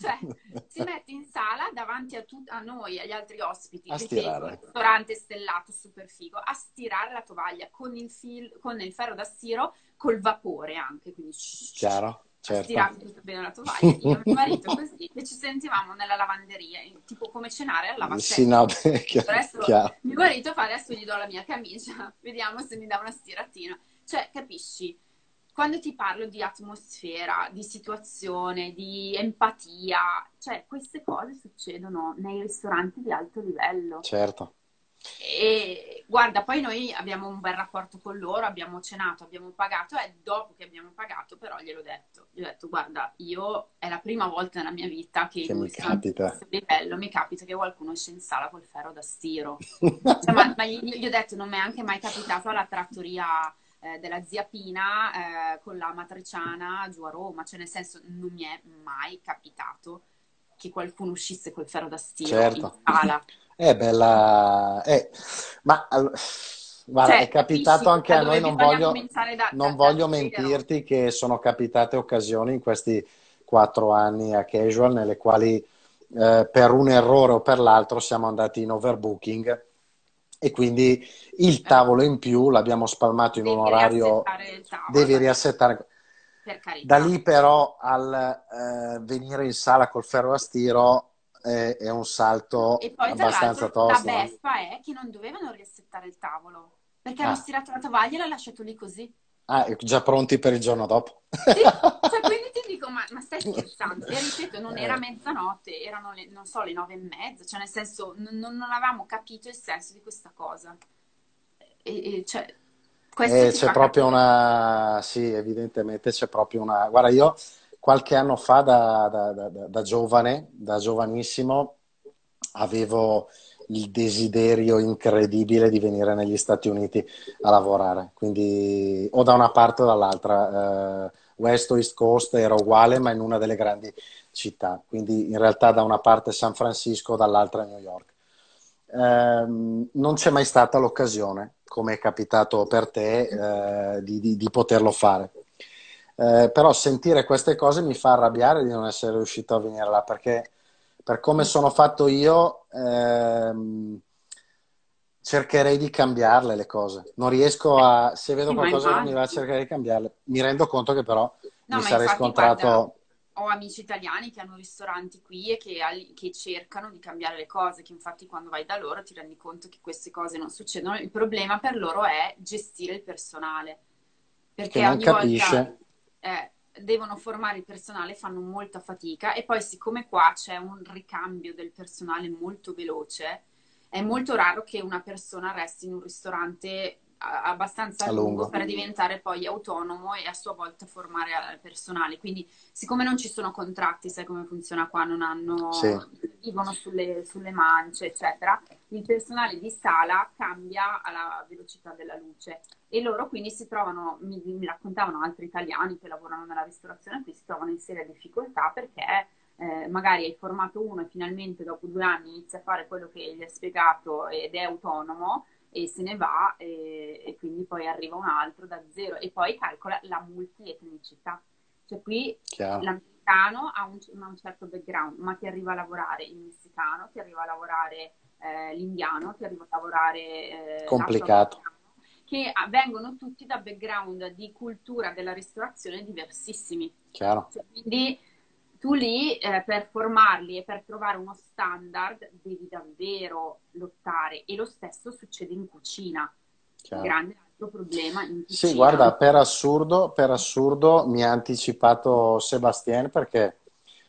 Cioè, si mette in sala davanti a, tut- a noi, agli altri ospiti, a stirare. un ristorante stellato super figo, a stirare la tovaglia con il, fil- con il ferro da stiro, col vapore anche. Quindi, Chiaro certo. stirato tutto bene la tovaglia, io e mio marito così, e ci sentivamo nella lavanderia, tipo come cenare al lavatrice. Sì, no, beh, chiaro, adesso chiaro. mio marito fa adesso gli do la mia camicia, *laughs* vediamo se mi dà una stiratina. Cioè, capisci? Quando ti parlo di atmosfera, di situazione, di empatia, cioè queste cose succedono nei ristoranti di alto livello. Certo. E guarda, poi noi abbiamo un bel rapporto con loro, abbiamo cenato, abbiamo pagato e dopo che abbiamo pagato però gliel'ho detto, gli ho detto guarda, io è la prima volta nella mia vita che, che mi capita. livello mi capita che qualcuno esce in sala col ferro da stiro. *laughs* cioè, ma, ma gli, gli, ho detto non mi è anche mai capitato alla trattoria eh, della zia Pina eh, con la matriciana giù a Roma, cioè nel senso non mi è mai capitato che qualcuno uscisse col ferro da stiro certo. in sala. *laughs* È bella, è... ma guarda, cioè, è capitato anche a noi, non voglio, da, non da, voglio da mentirti che sono capitate occasioni in questi quattro anni a Casual nelle quali eh, per un errore o per l'altro siamo andati in overbooking e quindi il eh. tavolo in più l'abbiamo spalmato in devi un orario, devi riassettare. Da lì però al eh, venire in sala col ferro a stiro è, è un salto e poi, abbastanza tosto. La beffa è che non dovevano riassettare il tavolo perché ah. hanno stirato la tovaglia e l'hanno lasciato lì così. Ah, già pronti per il giorno dopo. Sì, cioè, *laughs* quindi ti dico, ma, ma stai scherzando? E ripeto, non era eh. mezzanotte, erano, le, non so, le nove e mezza, cioè nel senso, non, non avevamo capito il senso di questa cosa. E, e cioè, eh, c'è proprio capire. una, sì, evidentemente c'è proprio una, guarda, io qualche anno fa da, da, da, da giovane, da giovanissimo, avevo il desiderio incredibile di venire negli Stati Uniti a lavorare, quindi o da una parte o dall'altra, eh, West o East Coast era uguale, ma in una delle grandi città, quindi in realtà da una parte San Francisco, dall'altra New York. Eh, non c'è mai stata l'occasione come è capitato per te, eh, di, di, di, poterlo fare. Eh, però sentire queste cose mi fa arrabbiare di non essere riuscito a venire là, perché per come sono fatto io, ehm, cercherei di cambiarle le cose. Non riesco a, se vedo qualcosa che mi va a cercare di cambiarle, mi rendo conto che però no, mi sarei scontrato... Guarda ho amici italiani che hanno ristoranti qui e che, che, cercano di cambiare le cose, che infatti quando vai da loro ti rendi conto che queste cose non succedono. Il problema per loro è gestire il personale, perché ogni capisce. volta eh, devono formare il personale, fanno molta fatica e poi siccome qua c'è un ricambio del personale molto veloce, è molto raro che una persona resti in un ristorante abbastanza lungo. lungo. per diventare poi autonomo e a sua volta formare al personale. Quindi, siccome non ci sono contratti, sai come funziona qua, non hanno, sì. vivono sulle, sulle, mance, eccetera, il personale di sala cambia alla velocità della luce e loro quindi si trovano, mi, mi raccontavano altri italiani che lavorano nella ristorazione, qui si trovano in seria difficoltà perché eh, magari hai formato uno e finalmente dopo due anni inizia a fare quello che gli hai spiegato ed è autonomo e se ne va e, e, quindi poi arriva un altro da zero e poi calcola la multietnicità. Cioè qui Chiaro. l'americano ha un, un, certo background, ma ti arriva a lavorare il messicano, ti arriva a lavorare eh, l'indiano, ti arriva a lavorare... Eh, Complicato. Che vengono tutti da background di cultura della ristorazione diversissimi. Chiaro. Cioè, quindi tu lì eh, per formarli e per trovare uno standard devi davvero lottare e lo stesso succede in cucina. Chiaro. Grande altro problema in cucina. Sì, guarda, per assurdo, per assurdo mi ha anticipato Sebastien perché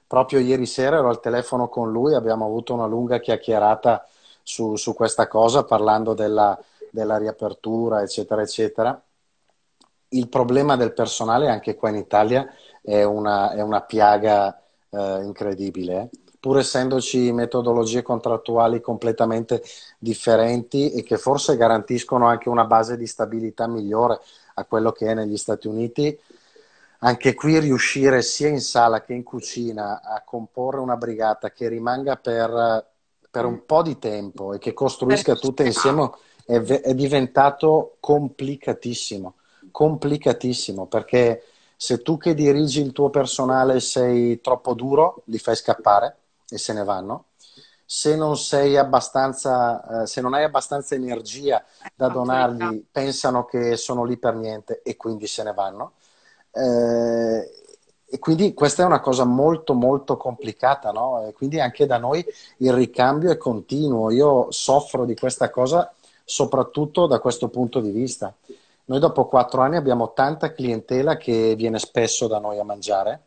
proprio ieri sera ero al telefono con lui, abbiamo avuto una lunga chiacchierata su, su questa cosa parlando della, della riapertura, eccetera, eccetera. Il problema del personale anche qua in Italia è una, è una piaga eh, incredibile, pur essendoci metodologie contrattuali completamente differenti e che forse garantiscono anche una base di stabilità migliore a quello che è negli Stati Uniti. Anche qui riuscire sia in sala che in cucina a comporre una brigata che rimanga per, per un po' di tempo e che costruisca tutte insieme è, è diventato complicatissimo, complicatissimo perché se tu che dirigi il tuo personale sei troppo duro, li fai scappare e se ne vanno. Se non sei abbastanza, eh, se non hai abbastanza energia da donargli, pensano che sono lì per niente e quindi se ne vanno. Eh, e quindi questa è una cosa molto molto complicata, no? E quindi anche da noi il ricambio è continuo. Io soffro di questa cosa soprattutto da questo punto di vista. Noi dopo quattro anni abbiamo tanta clientela che viene spesso da noi a mangiare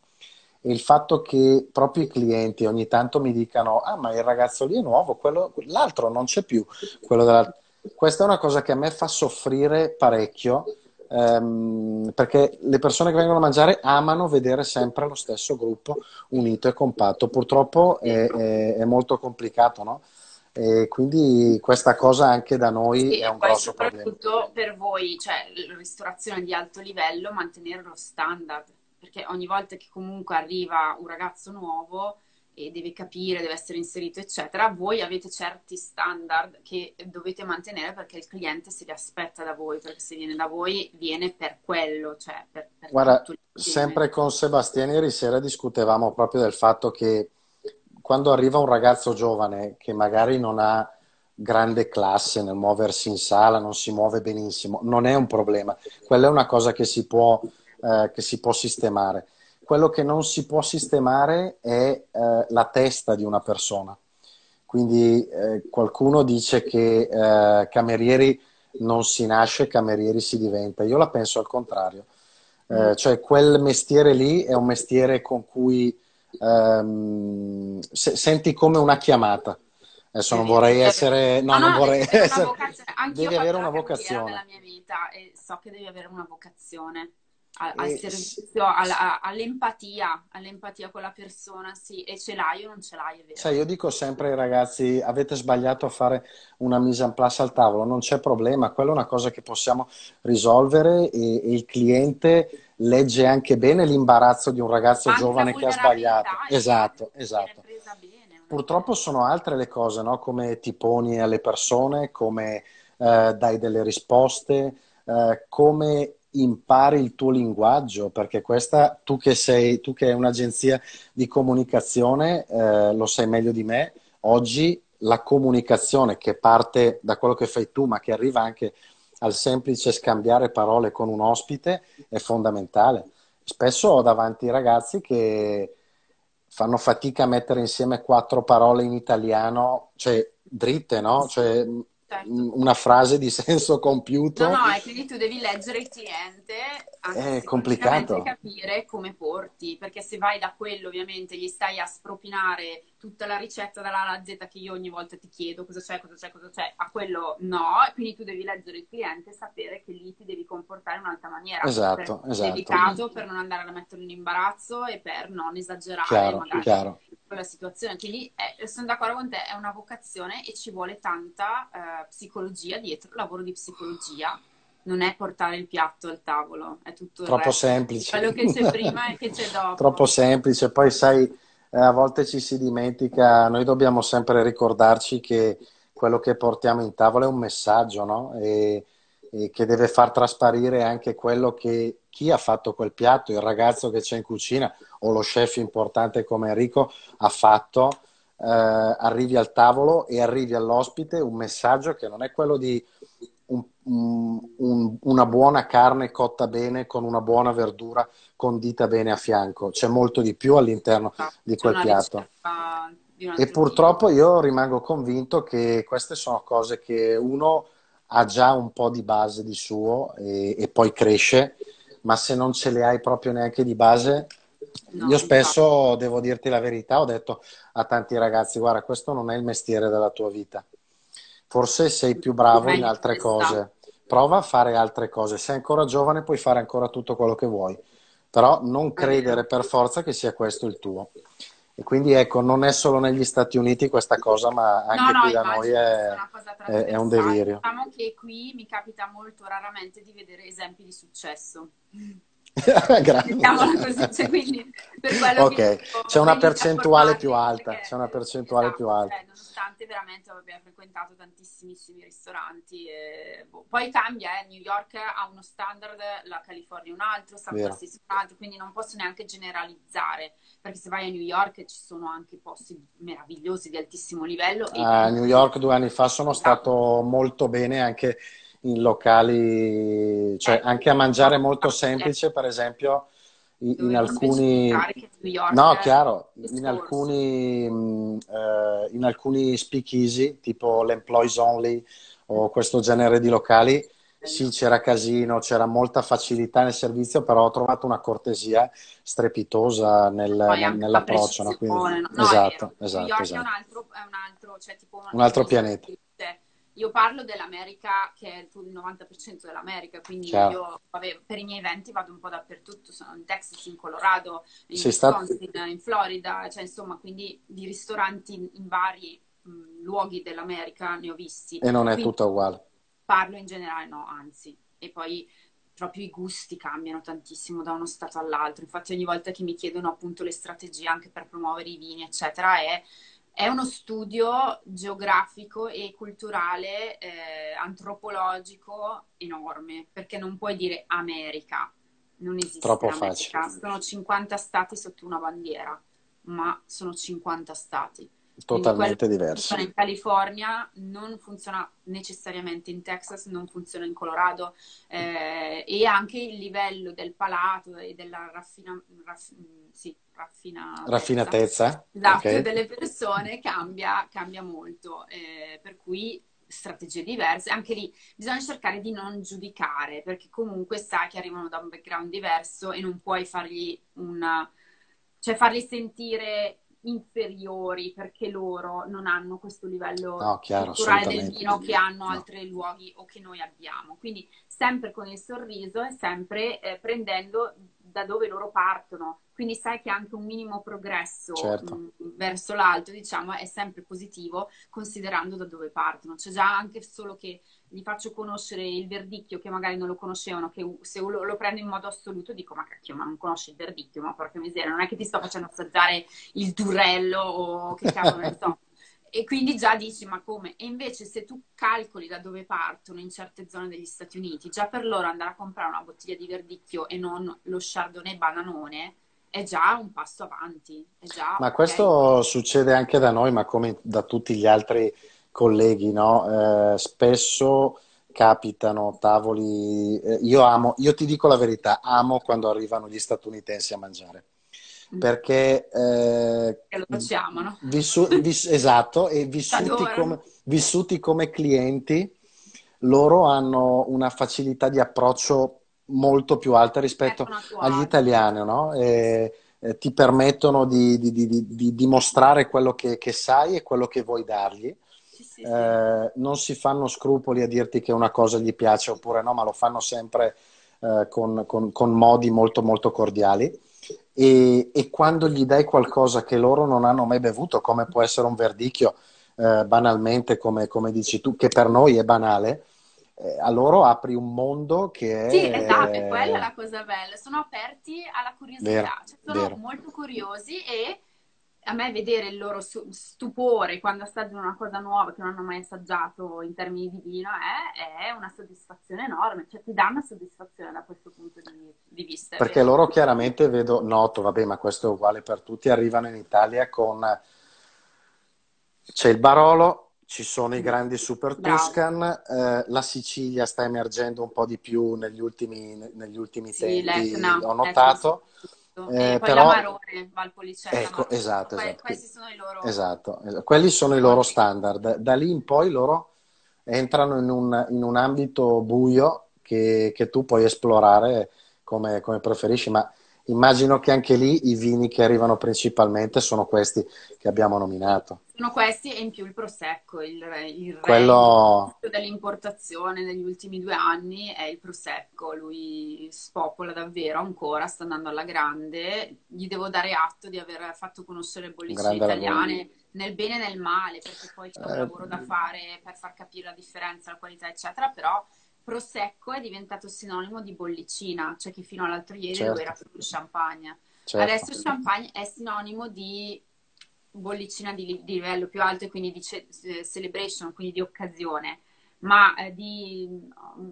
e il fatto che proprio i clienti ogni tanto mi dicano ah ma il ragazzo lì è nuovo, quello, l'altro non c'è più, della... questa è una cosa che a me fa soffrire parecchio ehm, perché le persone che vengono a mangiare amano vedere sempre lo stesso gruppo unito e compatto, purtroppo è, è, è molto complicato, no? E quindi questa cosa anche da noi sì, è un grosso problema. Soprattutto per voi, cioè ristorazione di alto livello, mantenere lo standard, perché ogni volta che comunque arriva un ragazzo nuovo e deve capire, deve essere inserito, eccetera, voi avete certi standard che dovete mantenere perché il cliente si li aspetta da voi, perché se viene da voi viene per quello, cioè per, per Guarda, sempre con Sebastiano ieri sera discutevamo proprio del fatto che quando arriva un ragazzo giovane che magari non ha grande classe nel muoversi in sala, non si muove benissimo, non è un problema. Quella è una cosa che si può, eh, che si può sistemare. Quello che non si può sistemare è eh, la testa di una persona. Quindi eh, qualcuno dice che eh, camerieri non si nasce, camerieri si diventa. Io la penso al contrario. Eh. Cioè quel mestiere lì è un mestiere con cui ehm, se, senti come una chiamata. Adesso non vorrei essere... No, no non vorrei *laughs* essere... Devi avere una vocazione. nella mia vita e so che devi avere una vocazione al, eh, servizio, alla, all'empatia, all'empatia con la persona, sì, e ce l'hai o non ce l'hai, è vero. Sai, io dico sempre ai ragazzi, avete sbagliato a fare una mise en place al tavolo, non c'è problema, quella è una cosa che possiamo risolvere e, e il cliente legge anche bene l'imbarazzo di un ragazzo anche giovane che ha sbagliato. Esatto, esatto. Bene, Purtroppo sono altre le cose, no? come ti poni alle persone, come eh, dai delle risposte, eh, come impari il tuo linguaggio, perché questa, tu che sei, tu che hai un'agenzia di comunicazione, eh, lo sai meglio di me, oggi la comunicazione che parte da quello che fai tu, ma che arriva anche al semplice scambiare parole con un ospite, è fondamentale. Spesso ho davanti ragazzi che fanno fatica a mettere insieme quattro parole in italiano, cioè dritte, no? Cioè, certo. una frase di *laughs* senso compiuto. No, no, e quindi tu devi leggere il cliente è complicato capire come porti, perché se vai da quello ovviamente gli stai a spropinare tutta la ricetta dalla A alla Z che io ogni volta ti chiedo cosa c'è, cosa c'è, cosa c'è, a quello no, quindi tu devi leggere il cliente e sapere che lì ti devi comportare in un'altra maniera. Esatto, per, esatto. Delicato per non andare a metterlo in imbarazzo e per non esagerare chiaro, magari chiaro. Quella situazione. Quindi eh, sono d'accordo con te, è una vocazione e ci vuole tanta eh, psicologia dietro, lavoro di psicologia non è portare il piatto al tavolo, è tutto troppo semplice. Quello che c'è prima e che c'è *laughs* dopo. Troppo semplice, poi sai, eh, a volte ci si dimentica, noi dobbiamo sempre ricordarci che quello che portiamo in tavola è un messaggio, no? E, e che deve far trasparire anche quello che chi ha fatto quel piatto, il ragazzo che c'è in cucina o lo chef importante come Enrico ha fatto. Eh, arrivi al tavolo e arrivi all'ospite un messaggio che non è quello di un, un, una buona carne cotta bene con una buona verdura condita bene a fianco. C'è molto di più all'interno no, di quel piatto. E purtroppo io rimango convinto che queste sono cose che uno ha già un po' di base di suo e, e poi cresce, ma se non ce le hai proprio neanche di base, No, Io spesso infatti. devo dirti la verità, ho detto a tanti ragazzi, guarda, questo non è il mestiere della tua vita. Forse sei più bravo in altre cose. Prova a fare altre cose. Sei ancora giovane, puoi fare ancora tutto quello che vuoi. Però non credere per forza che sia questo il tuo. E quindi ecco, non è solo negli Stati Uniti questa cosa, ma anche no, qui no, da noi è, è, è, un delirio. Diciamo che qui mi capita molto raramente di vedere esempi di successo. *laughs* Grazie. Così, cioè, quindi, ok, c'è una percentuale più alta, c'è una percentuale esatto, più alta. Cioè, nonostante veramente abbia frequentato tantissimissimi ristoranti, e, boh, poi cambia, eh. New York ha uno standard, la California un altro, San Francisco un altro, quindi non posso neanche generalizzare, perché se vai a New York ci sono anche posti meravigliosi di altissimo livello. A New York due anni fa sono esatto. stato molto bene anche in locali, cioè anche a mangiare molto semplice, per esempio in, in alcuni... No, chiaro, in alcuni, uh, in alcuni speakeasy, tipo l'Employees Only o questo genere di locali, sì, c'era casino, c'era molta facilità nel servizio, però ho trovato una cortesia strepitosa nel, nell'approccio. No? Quindi, no, esatto, esatto, esatto. È un altro, è un altro, cioè, tipo un altro pianeta. Io parlo dell'America, che è il 90% dell'America, quindi Ciao. io vabbè, per i miei eventi vado un po' dappertutto, sono in Texas, in Colorado, in Sei Wisconsin, stato... in Florida, cioè insomma, quindi di ristoranti in, vari mh, luoghi dell'America ne ho visti. E non è quindi, tutto uguale? Parlo in generale, no, anzi. E poi proprio i gusti cambiano tantissimo da uno stato all'altro. Infatti ogni volta che mi chiedono appunto le strategie anche per promuovere i vini, eccetera, è è uno studio geografico e culturale, eh, antropologico enorme, perché non puoi dire America, non esiste Troppo America. Facile. Sono 50 stati sotto una bandiera, ma sono 50 stati. Totalmente diversi. Funziona in California, non funziona necessariamente in Texas, non funziona in Colorado eh, e anche il livello del palato e della raffina, raff, sì, raffinatezza, raffinatezza. Esatto, okay. delle persone cambia, cambia molto, eh, per cui strategie diverse. Anche lì bisogna cercare di non giudicare, perché comunque sai che arrivano da un background diverso e non puoi fargli una... cioè farli sentire inferiori perché loro non hanno questo livello no, chiaro, culturale del vino che hanno no. altri luoghi o che noi abbiamo. Quindi sempre con il sorriso e sempre eh, prendendo da dove loro partono. Quindi sai che anche un minimo progresso certo. mh, verso l'alto, diciamo, è sempre positivo considerando da dove partono. C'è già anche solo che gli faccio conoscere il verdicchio che magari non lo conoscevano, che se lo, lo prendo in modo assoluto dico ma cacchio, ma non conosci il verdicchio, ma porca miseria, non è che ti sto facendo assaggiare il durello o che cavolo ne so. *laughs* e quindi già dici ma come? E invece se tu calcoli da dove partono in certe zone degli Stati Uniti, già per loro andare a comprare una bottiglia di verdicchio e non lo chardonnay bananone è già un passo avanti. Già, ma questo okay. succede anche da noi, ma come da tutti gli altri colleghi, no? Eh, spesso capitano tavoli. Eh, io amo, io ti dico la verità, amo quando arrivano gli statunitensi a mangiare. Perché eh, lo facciamo? Vissu- vis- *laughs* esatto, e vissuti come, vissuti come, clienti, loro hanno una facilità di approccio molto più alta rispetto agli italiani, no? E, eh, ti permettono di, di, di, di, mostrare quello che, che, sai e quello che vuoi dargli. Sì, sì, eh, sì. non si fanno scrupoli a dirti che una cosa gli piace oppure no, ma lo fanno sempre eh, con, con, con modi molto molto cordiali e, e, quando gli dai qualcosa che loro non hanno mai bevuto, come può essere un verdicchio, eh, banalmente, come, come, dici tu, che per noi è banale, eh, a loro apri un mondo che è... Sì, esatto, è quella la cosa bella, sono aperti alla curiosità, vero, cioè, sono vero. molto curiosi e a me vedere il loro stupore quando assaggiano una cosa nuova che non hanno mai assaggiato in termini di vino è, è una soddisfazione enorme, cioè ti dà una soddisfazione da questo punto di, di vista. Perché vero? loro chiaramente vedo, noto, vabbè, ma questo è uguale per tutti, arrivano in Italia con c'è il Barolo, ci sono i grandi Super. Tuscan, eh, la Sicilia sta emergendo un po' di più negli ultimi, negli ultimi sì, tempi, ho notato. L'Etna eh, poi però... l'Amarone, Valpolicella. Ecco, esatto, esatto. questi sono i loro... Esatto, esatto, quelli sono i loro standard. Da lì in poi loro entrano in un, in un ambito buio che, che, tu puoi esplorare come, come preferisci, ma immagino che anche lì i vini che arrivano principalmente sono questi che abbiamo nominato. Sono questi e in più il Prosecco, il, il Quello... dell'importazione negli ultimi due anni è il Prosecco, lui spopola davvero ancora, sta andando alla grande, gli devo dare atto di aver fatto conoscere le bollicine italiane lavoro. nel bene e nel male, perché poi c'è un eh... lavoro da fare per far capire la differenza, la qualità eccetera, però Prosecco è diventato sinonimo di bollicina, cioè che fino all'altro ieri certo. lo era solo champagne. Certo. Adesso champagne è sinonimo di bollicina di, di, livello più alto e quindi di ce- celebration, quindi di occasione, ma eh, di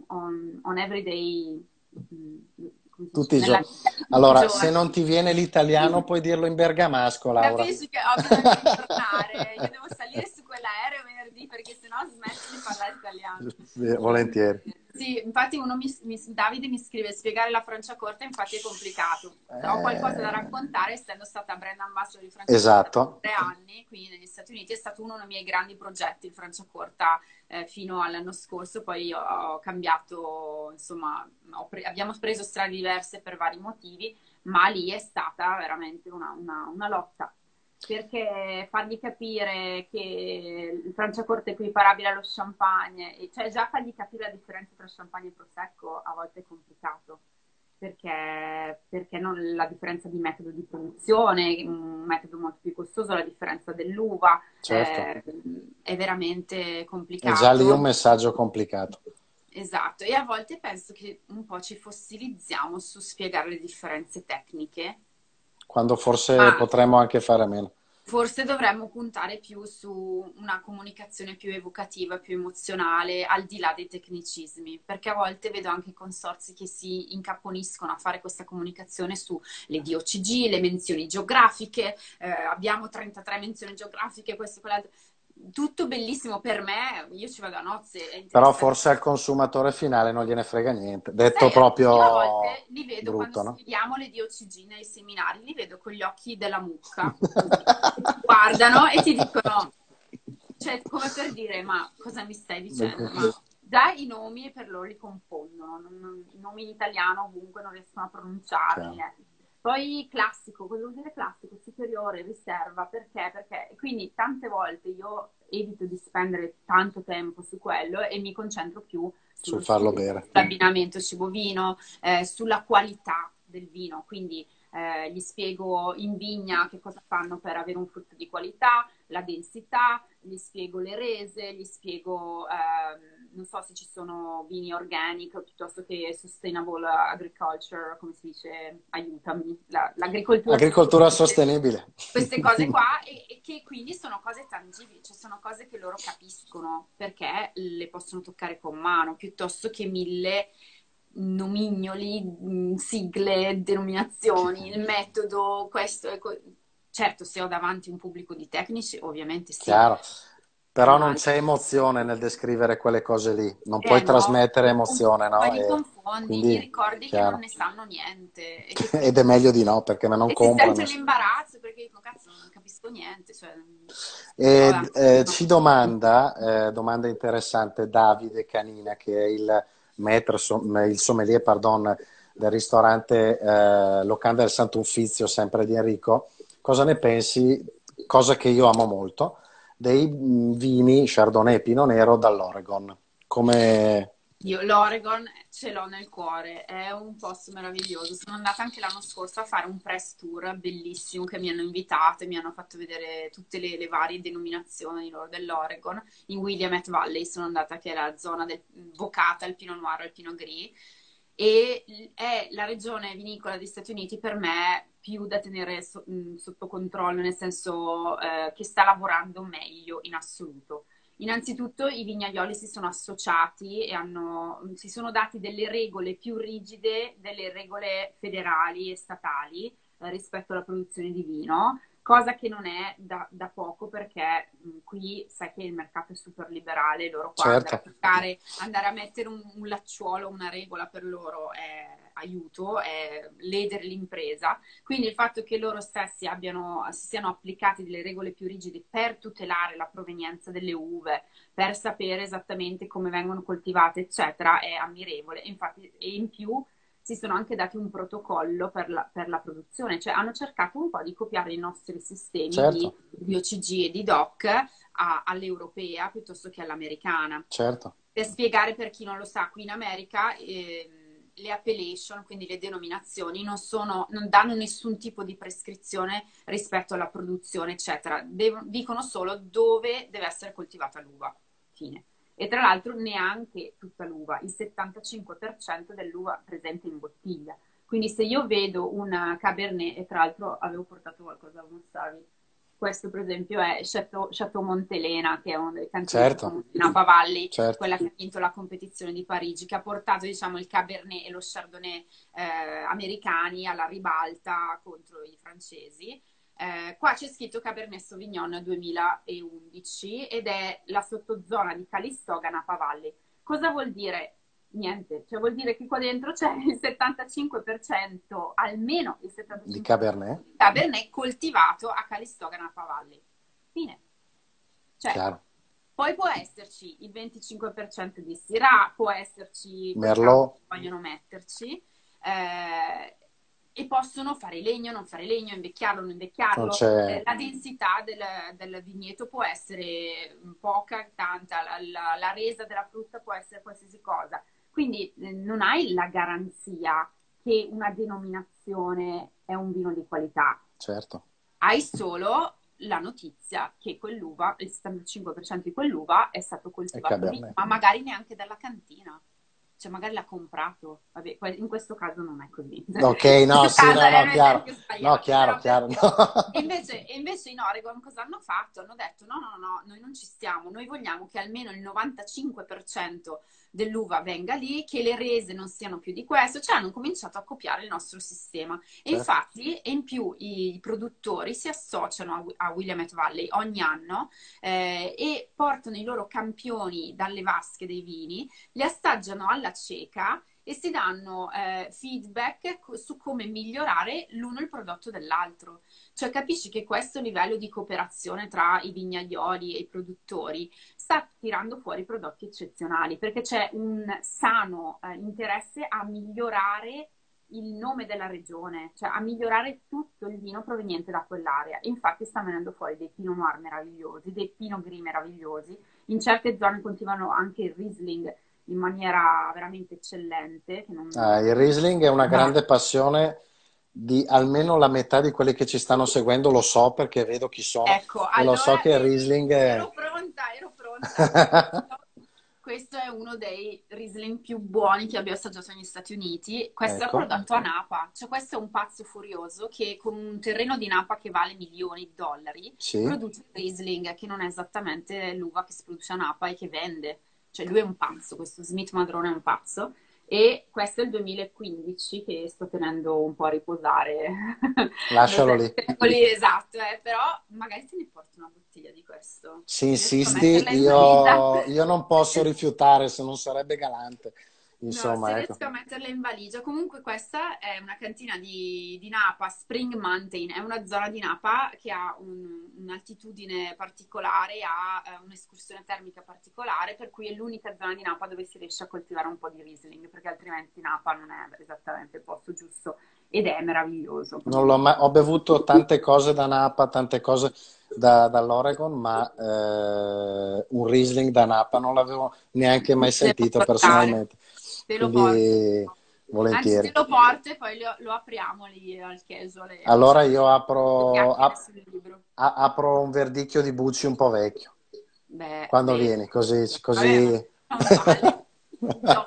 on, on everyday mm, tutti i giorni. Allora, giorni. se non ti viene l'italiano, puoi dirlo in bergamasco, Laura. Capisci che ho bisogno di *laughs* tornare. Io devo salire su quell'aereo venerdì perché sennò smetto di parlare italiano. Volentieri. Sì, infatti uno mi, mi, Davide mi scrive spiegare la Franciacorta, infatti è complicato. Eh... Ho qualcosa da raccontare, essendo stata brand ambassador di Franciacorta esatto. per tre anni, quindi negli Stati Uniti è stato uno dei miei grandi progetti, il Franciacorta, eh, fino all'anno scorso. Poi ho, ho cambiato, insomma, pre- abbiamo preso strade diverse per vari motivi, ma lì è stata veramente una, una, una lotta perché fargli capire che il Franciacorta è equiparabile allo champagne, cioè già fargli capire la differenza tra champagne e prosecco a volte è complicato, perché, perché non, la differenza di metodo di produzione, un metodo molto più costoso, la differenza dell'uva, certo. eh, è veramente complicato. È già lì un messaggio complicato. Esatto, e a volte penso che un po' ci fossilizziamo su spiegare le differenze tecniche quando forse ah, potremmo anche fare meno. Forse dovremmo puntare più su una comunicazione più evocativa, più emozionale, al di là dei tecnicismi, perché a volte vedo anche consorzi che si incapponiscono a fare questa comunicazione sulle DOCG, le menzioni geografiche, eh, abbiamo 33 menzioni geografiche, questo e quell'altro tutto bellissimo per me, io ci vado a nozze. Però forse al consumatore finale non gliene frega niente, detto Sai, proprio io a volte li vedo brutto, quando no? studiamo le DOCG nei seminari, li vedo con gli occhi della mucca, *laughs* guardano e ti dicono, cioè come per dire, ma cosa mi stai dicendo? Ma già i nomi per loro li confondono, i nomi in italiano ovunque non riescono a pronunciarli. Eh. Poi classico, cosa vuol dire classico? Superiore, riserva, perché? Perché quindi tante volte io evito di spendere tanto tempo su quello e mi concentro più sul farlo bere. Sull'abbinamento cibo-vino, eh, sulla qualità del vino, quindi eh, gli spiego in vigna che cosa fanno per avere un frutto di qualità, la densità, gli spiego le rese, gli spiego... Ehm, non so se ci sono vini organic piuttosto che sustainable agriculture, come si dice, aiutami, la, l'agricoltura. Agricoltura sostenibile. Queste cose qua *laughs* e, e, che quindi sono cose tangibili, cioè sono cose che loro capiscono perché le possono toccare con mano, piuttosto che mille nomignoli, mm, sigle, denominazioni, il metodo, questo è... Co- certo, se ho davanti un pubblico di tecnici, ovviamente sì. Chiaro. Però non c'è emozione nel descrivere quelle cose lì, non eh, puoi no, trasmettere emozione, no? Poi li confondi, quindi, ricordi chiaro. che non ne sanno niente. *laughs* Ed è meglio di no, perché non e comprano. E l'imbarazzo, perché dico, cazzo, non capisco niente. Cioè... E, Vabbè, eh, no. Ci domanda, eh, domanda interessante, Davide Canina, che è il maître, il sommelier, pardon, del ristorante eh, Locanda del Sant'Uffizio, sempre di Enrico, cosa ne pensi, cosa che io amo molto, dei mm, vini Chardonnay e Pino Nero dall'Oregon. Come... Io l'Oregon ce l'ho nel cuore, è un posto meraviglioso. Sono andata anche l'anno scorso a fare un press tour bellissimo che mi hanno invitato e mi hanno fatto vedere tutte le, le varie denominazioni loro dell'Oregon. In Williamette Valley sono andata, che è la zona del, vocata al Pinot Noir e al Pinot Gris e è la regione vinicola degli Stati Uniti per me più da tenere so, mh, sotto controllo, nel senso eh, che sta lavorando meglio in assoluto. Innanzitutto i vignaioli si sono associati e hanno, si sono dati delle regole più rigide, delle regole federali e statali eh, rispetto alla produzione di vino cosa che non è da, da poco perché mh, qui sai che il mercato è super liberale, loro qua certo. andare, a toccare, andare, a mettere un, un, lacciuolo, una regola per loro è aiuto, è ledere l'impresa. Quindi il fatto che loro stessi abbiano, si siano applicati delle regole più rigide per tutelare la provenienza delle uve, per sapere esattamente come vengono coltivate, eccetera, è ammirevole. Infatti, e in più si sono anche dati un protocollo per la, per la, produzione, cioè hanno cercato un po' di copiare i nostri sistemi certo. di, OCG e di DOC a, all'europea piuttosto che all'americana. Certo. Per spiegare per chi non lo sa, qui in America eh, le appellation, quindi le denominazioni, non, sono, non, danno nessun tipo di prescrizione rispetto alla produzione, eccetera. Dev- dicono solo dove deve essere coltivata l'uva. Fine e tra l'altro neanche tutta l'uva, il 75% dell'uva presente in bottiglia. Quindi se io vedo una Cabernet, e tra l'altro avevo portato qualcosa a Monsavi, questo per esempio è Chateau, Chateau Montelena, che è uno dei cantini certo. di Napa Valley, certo. quella che ha vinto la competizione di Parigi, che ha portato diciamo, il Cabernet e lo Chardonnay eh, americani alla ribalta contro i francesi. Eh, qua c'è scritto Cabernet Sauvignon 2011 ed è la sottozona di Calistoga Napa Valley. Cosa vuol dire? Niente, cioè vuol dire che qua dentro c'è il 75%, almeno il 75% di Cabernet, Cabernet coltivato a Calistoga Napa Valley. Fine. Cioè, Chiaro. Poi può esserci il 25% di Syrah, può esserci Merlot, vogliono metterci. Eh, e possono fare legno, non fare legno, invecchiarlo, non invecchiarlo. Eh, la densità del, del, vigneto può essere poca, tanta, la, la, la, resa della frutta può essere qualsiasi cosa. Quindi eh, non hai la garanzia che una denominazione è un vino di qualità. Certo. Hai solo la notizia che quell'uva, il 75% di quell'uva è stato coltivato ma magari neanche dalla cantina cioè magari l'ha comprato, vabbè, in questo caso non è così. Ok, no, *laughs* sì, no, no, chiaro, no, chiaro, chiaro. No. E, invece, e invece in Oregon cosa hanno fatto? Hanno detto no, no, no, noi non ci stiamo, noi vogliamo che almeno il 95% dell'uva venga lì, che le rese non siano più di questo, cioè hanno cominciato a copiare il nostro sistema. E certo. infatti, e in più i produttori si associano a, a Willamette Valley ogni anno eh, e portano i loro campioni dalle vasche dei vini, li assaggiano alla cieca e si danno eh, feedback su come migliorare l'uno il prodotto dell'altro. Cioè capisci che questo livello di cooperazione tra i vignaioli e i produttori sta tirando fuori prodotti eccezionali perché c'è un sano eh, interesse a migliorare il nome della regione, cioè a migliorare tutto il vino proveniente da quell'area. Infatti stanno venendo fuori dei Pinot Noir meravigliosi, dei Pinot Gris meravigliosi. In certe zone continuano anche il Riesling in maniera veramente eccellente. Non... Ah, il Riesling è una grande passione di almeno la metà di quelli che ci stanno seguendo, lo so perché vedo chi sono ecco, e allora, lo so che il Riesling è... Ero pronta, ero. *laughs* questo è uno dei Riesling più buoni che abbia assaggiato negli Stati Uniti. Questo ecco. è prodotto a Napa. Cioè, questo è un pazzo furioso che con un terreno di Napa che vale milioni di dollari sì. produce Riesling, che non è esattamente l'uva che si produce a Napa e che vende. Cioè, lui è un pazzo, questo Smith Madrone è un pazzo. E questo è il 2015 che sto tenendo un po' a riposare. *laughs* Lascialo lì. *laughs* Esatto, eh, però magari te ne porto una bottiglia di questo. Se insisti, io, io non posso rifiutare se non sarebbe galante. Insomma, no, se ecco. riesco a metterla in valigia. Comunque questa è una cantina di, di Napa, Spring Mountain, è una zona di Napa che ha un, un'altitudine particolare, ha uh, un'escursione termica particolare, per cui è l'unica zona di Napa dove si riesce a coltivare un po' di Riesling, perché altrimenti Napa non è esattamente il posto giusto ed è meraviglioso. Mai, ho bevuto tante cose da Napa, tante cose da, dall'Oregon, ma eh, un Riesling da Napa non l'avevo neanche mai sentito personalmente. Te lo Quindi, porto. Volentieri. Anzi, te lo porto e poi lo, lo apriamo lì al casual. Allora io apro, ap- apro un verdicchio di Bucci un po' vecchio. Beh, Quando beh. vieni, così... così... Vabbè, *laughs* no,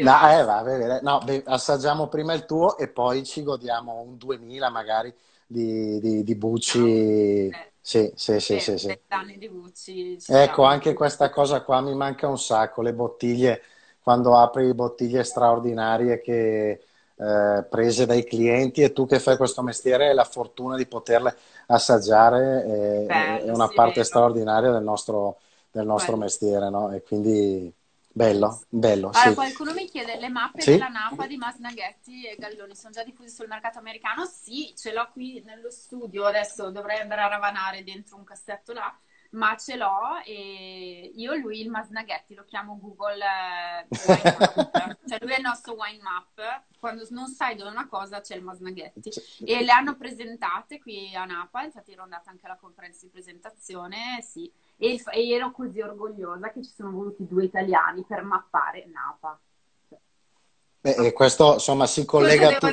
no, eh, va, no beh, assaggiamo prima il tuo e poi ci godiamo un 2000 magari di, di, di Bucci. No, sì, sì, sì, sì, sì. Di Bucci, ecco, anche questa cosa qua mi manca un sacco, le bottiglie quando apri bottiglie straordinarie che, eh, prese dai clienti e tu che fai questo mestiere hai la fortuna di poterle assaggiare, è, Bello, è una sì, parte vero. straordinaria del nostro, del nostro mestiere, no? E quindi bello, bello. Allora, sì. qualcuno mi chiede le mappe sì? della Napa di Masnaghetti e Galloni sono già diffuse sul mercato americano? Sì, ce l'ho qui nello studio, adesso dovrei andare a ravanare dentro un cassetto là ma ce l'ho e io lui il Masnaghetti lo chiamo Google eh, *laughs* Wine Map, cioè lui è il nostro wine map, quando non sai dove una cosa c'è il Masnaghetti. E le hanno presentate qui a Napa, infatti ero andata anche alla conferenza di presentazione, sì, e, e ero così orgogliosa che ci sono voluti due italiani per mappare Napa. Beh, e questo insomma si collega a tu...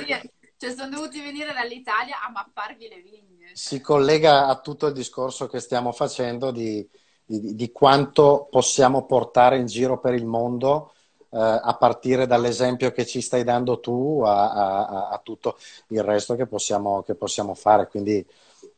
Cioè, sono dovuti venire dall'Italia a mapparvi le vigne. Si collega a tutto il discorso che stiamo facendo di, di, di quanto possiamo portare in giro per il mondo eh, a partire dall'esempio che ci stai dando tu a, a, a tutto il resto che possiamo, che possiamo fare. Quindi,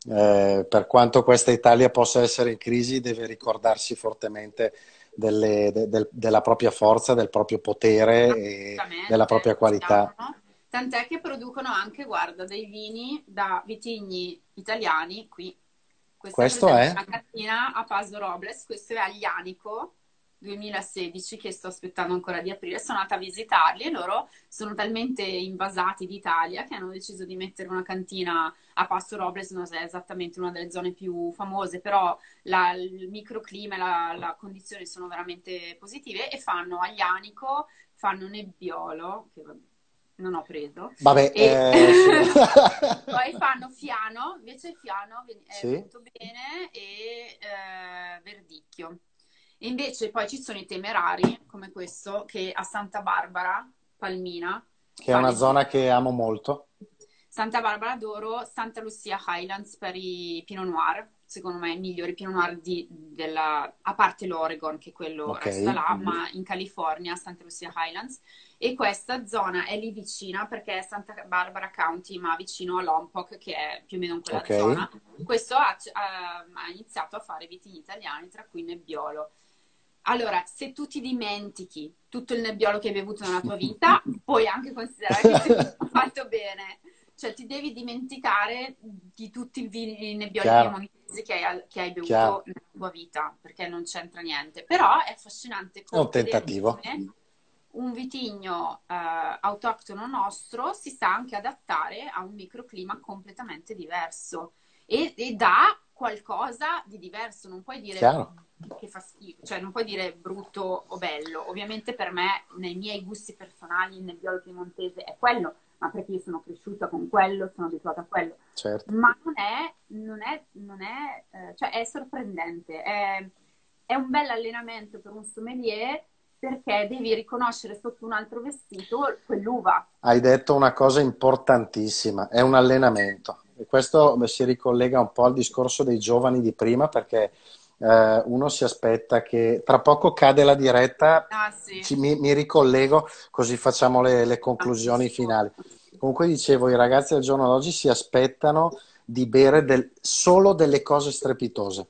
eh, per quanto questa Italia possa essere in crisi, deve ricordarsi fortemente delle, de, de, della propria forza, del proprio potere e della propria qualità. Diciamo, no? Tant'è che producono anche, guarda, dei vini da vitigni italiani qui. Questa questo è una cattina a Paso Robles, questo è Aglianico 2016 che sto aspettando ancora di aprire. Sono andata a visitarli e loro sono talmente invasati d'Italia che hanno deciso di mettere una cantina a Passo Robles, non è esattamente una delle zone più famose, però la, il microclima e la, la condizioni sono veramente positive e fanno Aglianico, fanno Nebbiolo, che non ho preso. Vabbè, e... eh, *laughs* poi fanno Fiano, invece Fiano è sì. venuto bene, e eh, Verdicchio. E invece poi ci sono i temerari, come questo, che a Santa Barbara, Palmina. Che è una zona che amo molto. Santa Barbara d'Oro, Santa Lucia Highlands per i Pinot Noir, secondo me i migliori Pinot Noir di, della, a parte l'Oregon, che quello okay. resta là, ma in California, Santa Lucia Highlands. E questa zona è lì vicina perché è Santa Barbara County, ma vicino a Lompoc, che è più o meno in quella okay. zona. Questo ha, ha, ha iniziato a fare vitigni italiani, tra cui Nebbiolo. Allora, se tu ti dimentichi tutto il nebbiolo che hai bevuto nella tua vita, *laughs* puoi anche considerare che hai fatto bene cioè ti devi dimenticare di tutti i vini nebbioli piemontesi che hai, che hai bevuto Chiaro. nella tua vita, perché non c'entra niente. Però è affascinante come... È un tentativo. Un vitigno eh, autoctono nostro si sa anche adattare a un microclima completamente diverso e, e dà qualcosa di diverso. Non puoi dire Chiaro. che fa schifo, cioè non puoi dire brutto o bello. Ovviamente per me, nei miei gusti personali, il nebbiolo piemontese è quello ma perché io sono cresciuta con quello, sono abituata a quello. Certo. Ma non è, non è, non è, eh, cioè è sorprendente, è, è un bel allenamento per un sommelier perché devi riconoscere sotto un altro vestito quell'uva. Hai detto una cosa importantissima, è un allenamento. E questo si ricollega un po' al discorso dei giovani di prima perché eh, uno si aspetta che tra poco cade la diretta, ah, sì. ci, mi, mi, ricollego così facciamo le, le conclusioni ah, finali. Comunque dicevo, i ragazzi al giorno d'oggi si aspettano di bere del, solo delle cose strepitose.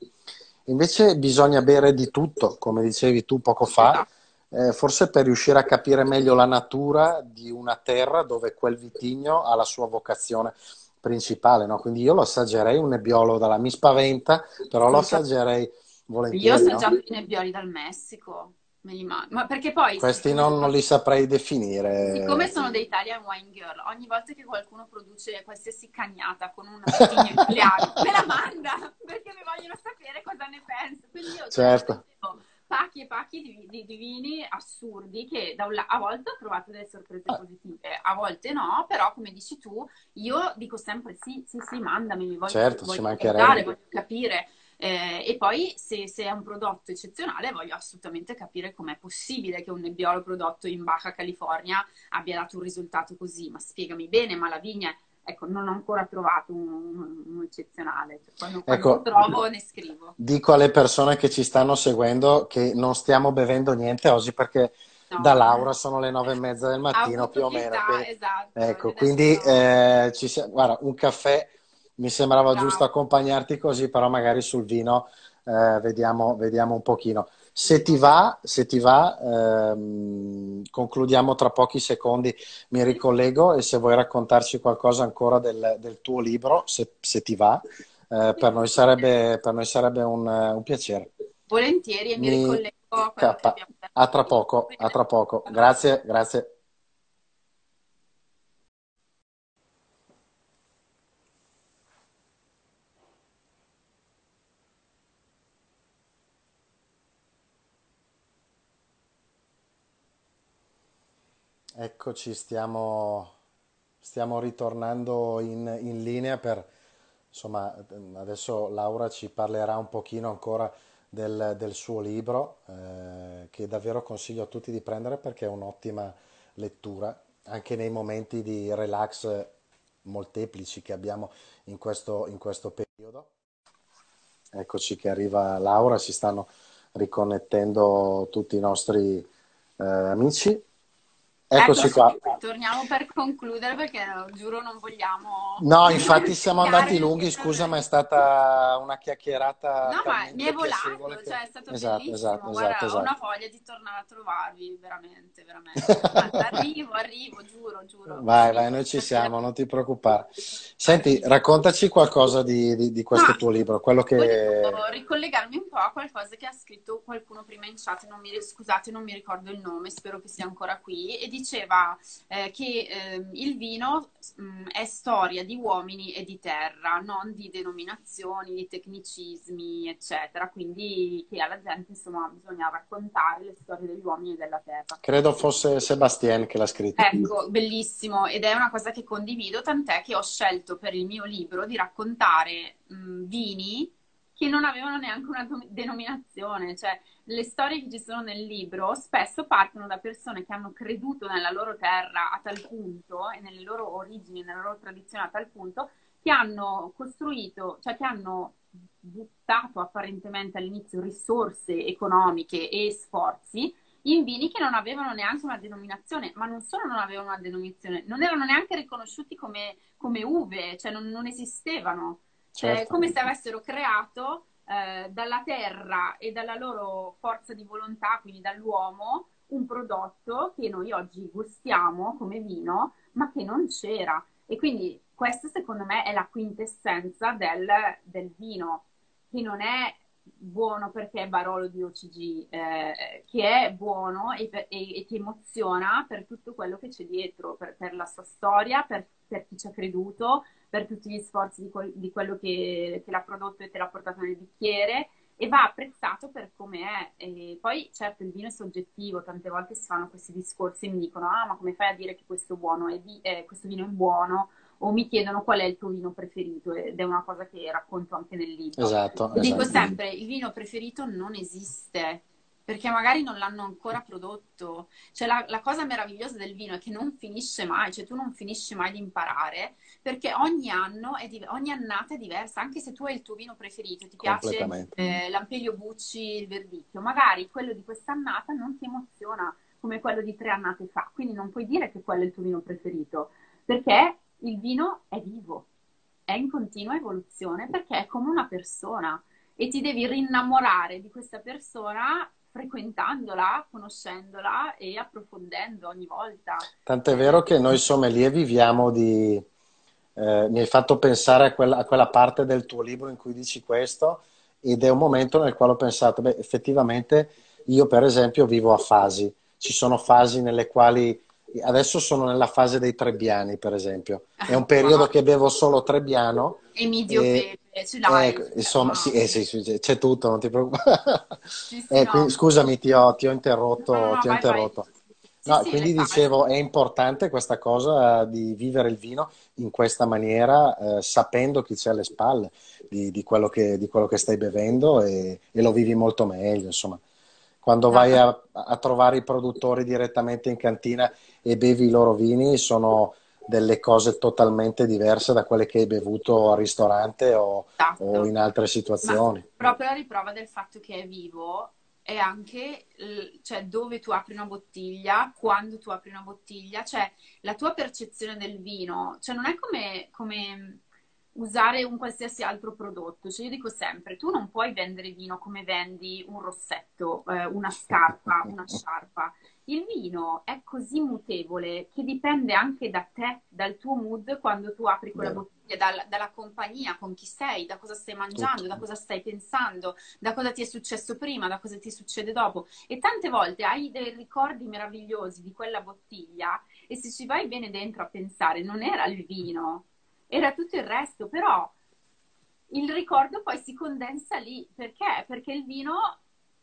Invece bisogna bere di tutto, come dicevi tu poco fa, eh, forse per riuscire a capire meglio la natura di una terra dove quel vitigno ha la sua vocazione principale. No? Quindi io lo assaggerei un nebbiolo dalla mi spaventa, però lo assaggerei volentieri. Io ho assaggiato no? i nebbioli dal Messico. Ma perché poi questi non, non, li saprei definire. Siccome sono dei Italian Wine Girl, ogni volta che qualcuno produce qualsiasi cagnata con un vitigno italiano, *laughs* me la manda perché mi vogliono sapere cosa ne penso. Quindi io certo. Pacchi e pacchi di, di, di, vini assurdi che la- a volte ho trovato delle sorprese ah. positive, a volte no, però come dici tu, io dico sempre sì, sì, sì, mandami, voglio, certo, voglio, voglio, voglio capire. Eh, e poi se, se, è un prodotto eccezionale voglio assolutamente capire com'è possibile che un nebbiolo prodotto in Baja California abbia dato un risultato così, ma spiegami bene, ma la vigna ecco, non ho ancora trovato un, un eccezionale. Cioè, quando, quando ecco, trovo ne scrivo. Dico alle persone che ci stanno seguendo che non stiamo bevendo niente oggi perché no, da Laura sono le nove e mezza del mattino più o meno. Quindi, esatto, ecco, quindi eh, ci sia, guarda, un caffè mi sembrava Bravo. giusto accompagnarti così, però magari sul vino eh, vediamo, vediamo, un pochino. Se ti va, se ti va ehm, concludiamo tra pochi secondi, mi ricollego e se vuoi raccontarci qualcosa ancora del, del tuo libro, se, se ti va, eh, per, noi sarebbe, per noi sarebbe un, un piacere. Volentieri e mi, mi ricollego a A tra poco, a tra poco. Grazie, grazie. Eccoci, stiamo, stiamo ritornando in, in, linea per, insomma, adesso Laura ci parlerà un pochino ancora del, del suo libro, eh, che davvero consiglio a tutti di prendere perché è un'ottima lettura, anche nei momenti di relax molteplici che abbiamo in questo, in questo periodo. Eccoci che arriva Laura, si stanno riconnettendo tutti i nostri eh, amici. Eccoci qua. Torniamo per concludere perché giuro non vogliamo... No, infatti siamo andati lunghi, scusa ma è stata una chiacchierata... No, ma mi è volato, che... cioè è stato esatto, bellissimo. Esatto, Guarda, esatto, esatto. ho una voglia di tornare a trovarvi, veramente, veramente. *laughs* arrivo, arrivo, giuro, giuro. Vai, vai, noi ci siamo, non ti preoccupare. *laughs* Senti, raccontaci qualcosa di, di, di questo ah, tuo libro, quello che... Volevo ricollegarmi un po' a qualcosa che ha scritto qualcuno prima in chat, non mi, scusate, non mi ricordo il nome, spero che sia ancora qui, e diceva eh, che eh, il vino mh, mm, è storia di uomini e di terra, non di denominazioni, di tecnicismi, eccetera. Quindi che alla gente insomma bisogna raccontare le storie degli uomini e della terra. Credo fosse Sebastien che l'ha scritto. Ecco, bellissimo ed è una cosa che condivido, tant'è che ho scelto per il mio libro di raccontare mh, mm, vini che non avevano neanche una denominazione, cioè le storie che ci sono nel libro spesso partono da persone che hanno creduto nella loro terra a tal punto e nelle loro origini, nella loro tradizione a tal punto, che hanno costruito, cioè che hanno buttato apparentemente all'inizio risorse economiche e sforzi in vini che non avevano neanche una denominazione, ma non solo non avevano una denominazione, non erano neanche riconosciuti come, come uve, cioè non, non esistevano. Certo. È come se avessero creato eh, dalla terra e dalla loro forza di volontà, quindi dall'uomo, un prodotto che noi oggi gustiamo come vino, ma che non c'era. E quindi questo secondo me è la quintessenza del, del vino, che non è buono perché è Barolo di OCG, eh, che è buono e, e, e, ti emoziona per tutto quello che c'è dietro, per, per la sua storia, per, per chi ci ha creduto, per tutti gli sforzi di, quel, di quello che, che, l'ha prodotto e te l'ha portato nel bicchiere e va apprezzato per come è. E poi certo il vino è soggettivo, tante volte si fanno questi discorsi e mi dicono ah ma come fai a dire che questo, è di- eh, questo vino è buono? O mi chiedono qual è il tuo vino preferito ed è una cosa che racconto anche nel libro. Esatto. Dico esatto. sempre, il vino preferito non esiste, perché magari non l'hanno ancora prodotto. Cioè la, la, cosa meravigliosa del vino è che non finisce mai, cioè tu non finisci mai di imparare, perché ogni anno, è di, ogni annata è diversa, anche se tu hai il tuo vino preferito, ti piace eh, l'Ampelio Bucci, il Verdicchio, magari quello di quest'annata non ti emoziona come quello di tre annate fa, quindi non puoi dire che quello è il tuo vino preferito, perché il vino è vivo, è in continua evoluzione, perché è come una persona e ti devi rinnamorare di questa persona frequentandola, conoscendola e approfondendo ogni volta. Tant'è vero che noi sommelier viviamo di... Eh, mi hai fatto pensare a quella, a quella, parte del tuo libro in cui dici questo ed è un momento nel quale ho pensato, beh, effettivamente io per esempio vivo a fasi, ci sono fasi nelle quali adesso sono nella fase dei trebbiani per esempio, è un periodo che bevo solo trebbiano. E medio e, pepe, ce l'hai? Ecco, insomma, no. sì, eh, sì, c'è tutto, non ti preoccupare. *laughs* Sì, eh, no. scusami, ti ho, ti ho interrotto. No, ti ho vai, interrotto. Vai. Quindi dicevo, è importante questa cosa di vivere il vino in questa maniera, eh, sapendo chi c'è alle spalle di, di, quello che, di, quello che, stai bevendo e, e, lo vivi molto meglio, insomma. Quando vai a, a, trovare i produttori direttamente in cantina e bevi i loro vini, sono delle cose totalmente diverse da quelle che hai bevuto al ristorante o, esatto. o in altre situazioni. Ma proprio la riprova del fatto che è vivo è anche cioè, dove tu apri una bottiglia, quando tu apri una bottiglia, cioè la tua percezione del vino, cioè non è come, come usare un qualsiasi altro prodotto. Cioè io dico sempre, tu non puoi vendere vino come vendi un rossetto, eh, una scarpa, *laughs* una sciarpa. Il vino è così mutevole che dipende anche da te, dal tuo mood quando tu apri quella Vero. bottiglia, dal, dalla compagnia, con chi sei, da cosa stai mangiando, Tutto. da cosa stai pensando, da cosa ti è successo prima, da cosa ti succede dopo. E tante volte hai dei ricordi meravigliosi di quella bottiglia e se ci vai bene dentro a pensare, non era il vino, era tutto il resto, però il ricordo poi si condensa lì. Perché? Perché il vino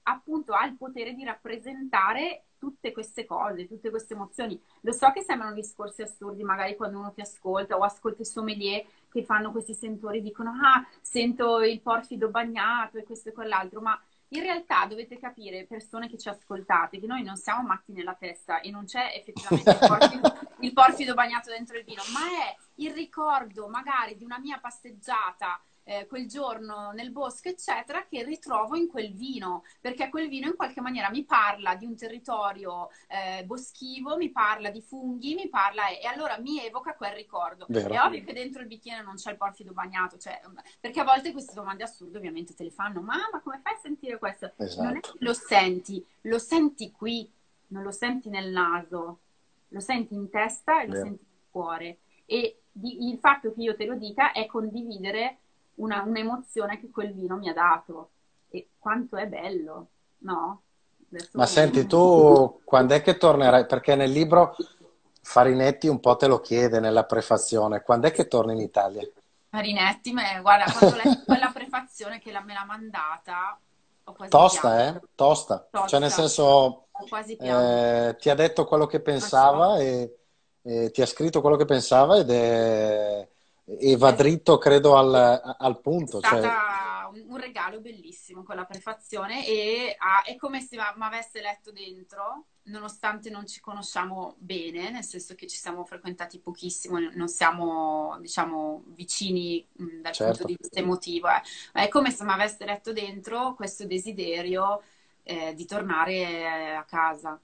appunto ha il potere di rappresentare tutte queste cose, tutte queste emozioni. Lo so che sembrano discorsi assurdi, magari quando uno ti ascolta o ascolta i sommelier che fanno questi sentori dicono ah, sento il porfido bagnato e questo e quell'altro, ma in realtà dovete capire, persone che ci ascoltate, che noi non siamo matti nella testa e non c'è effettivamente il porfido, *laughs* il porfido bagnato dentro il vino, ma è il ricordo magari di una mia passeggiata eh, quel giorno nel bosco, eccetera, che ritrovo in quel vino, perché quel vino in qualche maniera mi parla di un territorio eh, boschivo, mi parla di funghi, mi parla e, allora mi evoca quel ricordo. Vero. È ovvio che dentro il bicchiere non c'è il porfido bagnato, cioè, perché a volte queste domande assurde ovviamente te le fanno, ma, ma come fai a sentire questo? Esatto. Non è che lo senti, lo senti qui, non lo senti nel naso, lo senti in testa e lo Vero. senti nel cuore. E di, il fatto che io te lo dica è condividere una, un'emozione che quel vino mi ha dato. E quanto è bello, no? Adesso Ma senti, tu quando è che tornerai? Perché nel libro Farinetti un po' te lo chiede nella prefazione, quando è che torni in Italia? Farinetti, me, guarda, quando ho letto *laughs* quella prefazione che me l'ha mandata, Tosta, eh? Tosta. Tosta. Cioè, nel senso, eh, ti ha detto quello che pensava e, e, ti ha scritto quello che pensava ed è, e va dritto, credo, al, al punto. È cioè... un regalo bellissimo con la prefazione e ah, è come se mi avesse letto dentro, nonostante non ci conosciamo bene, nel senso che ci siamo frequentati pochissimo, non siamo, diciamo, vicini mh, dal certo. punto di vista emotivo. Eh. È come se mi avesse letto dentro questo desiderio eh, di tornare a casa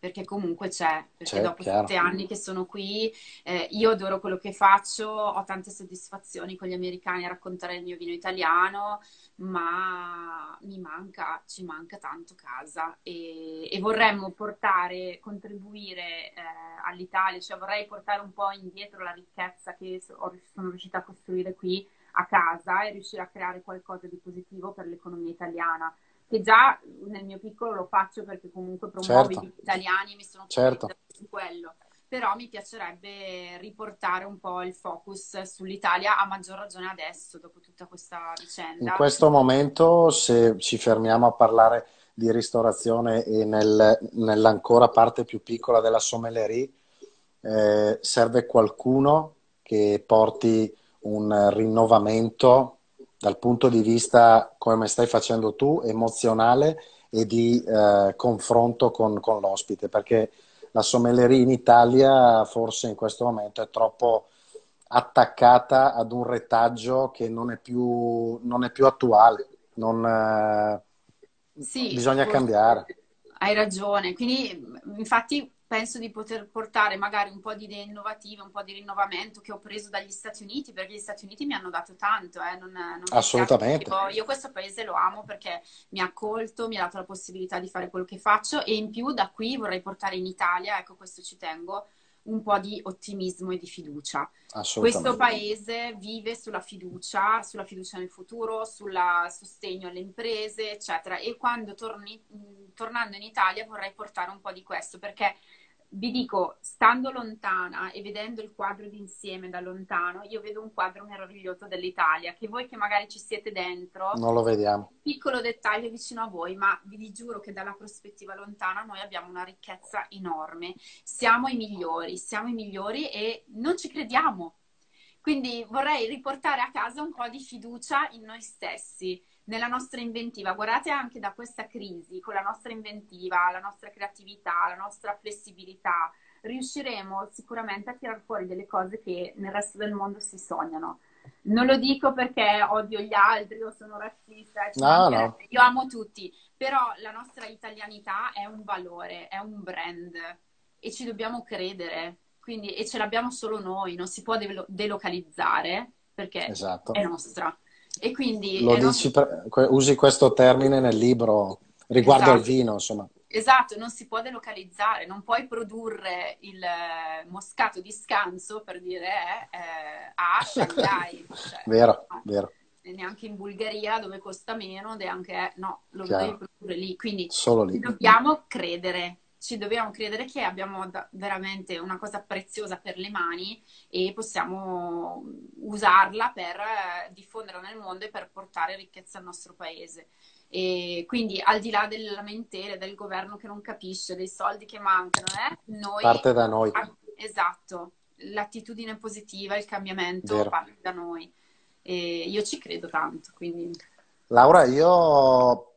perché comunque c'è, perché c'è, dopo sette anni che sono qui, eh, io adoro quello che faccio, ho tante soddisfazioni con gli americani a raccontare il mio vino italiano, ma mi manca, ci manca tanto casa. E, e vorremmo portare, contribuire eh, all'Italia, cioè vorrei portare un po' indietro la ricchezza che sono riuscita a costruire qui a casa e riuscire a creare qualcosa di positivo per l'economia italiana che già nel mio piccolo lo faccio perché comunque promuovo certo. gli italiani e mi sono certo. su quello. Però mi piacerebbe riportare un po' il focus sull'Italia, a maggior ragione adesso, dopo tutta questa vicenda. In questo momento, se ci fermiamo a parlare di ristorazione e nel, nell'ancora parte più piccola della sommellerie, eh, serve qualcuno che porti un rinnovamento dal punto di vista, come stai facendo tu, emozionale e di eh, confronto con, con, l'ospite, perché la sommelleria in Italia forse in questo momento è troppo attaccata ad un retaggio che non è più, non è più attuale, non, eh, sì, bisogna cambiare. Hai ragione, quindi infatti penso di poter portare magari un po' di idee innovative, un po' di rinnovamento che ho preso dagli Stati Uniti, perché gli Stati Uniti mi hanno dato tanto. Eh, non, non Assolutamente. Io, io, questo paese lo amo perché mi ha accolto, mi ha dato la possibilità di fare quello che faccio e in più da qui vorrei portare in Italia, ecco questo ci tengo, un po' di ottimismo e di fiducia. Questo paese vive sulla fiducia, sulla fiducia nel futuro, sul sostegno alle imprese, eccetera. E quando torni, tornando in Italia vorrei portare un po' di questo perché vi dico, stando lontana e vedendo il quadro d'insieme da lontano, io vedo un quadro meraviglioso dell'Italia, che voi che magari ci siete dentro, non lo vediamo. Piccolo dettaglio vicino a voi, ma vi giuro che dalla prospettiva lontana noi abbiamo una ricchezza enorme. Siamo i migliori, siamo i migliori e non ci crediamo. Quindi vorrei riportare a casa un po' di fiducia in noi stessi nella nostra inventiva. Guardate anche da questa crisi, con la nostra inventiva, la nostra creatività, la nostra flessibilità, riusciremo sicuramente a tirar fuori delle cose che nel resto del mondo si sognano. Non lo dico perché odio gli altri o sono razzista, no, no. io amo tutti, però la nostra italianità è un valore, è un brand e ci dobbiamo credere. Quindi, e ce l'abbiamo solo noi, non si può delocalizzare perché esatto. è nostra. E quindi... Lo dici per, usi questo termine nel libro riguardo esatto. al vino, insomma. Esatto, non si può delocalizzare, non puoi produrre il eh, moscato di scanso per dire eh, eh, a Shanghai. *laughs* Cioè, vero, no, vero. Neanche in Bulgaria dove costa meno, neanche, eh, no, lo Chiaro. devi produrre lì. Quindi Solo lì. dobbiamo credere ci dobbiamo credere che abbiamo veramente una cosa preziosa per le mani e possiamo usarla per eh, diffonderla nel mondo e per portare ricchezza al nostro paese. E quindi al di là delle lamentele del governo che non capisce, dei soldi che mancano, eh, noi, parte da noi. Esatto, l'attitudine positiva, il cambiamento Vero. parte da noi. E io ci credo tanto. Quindi... Laura, io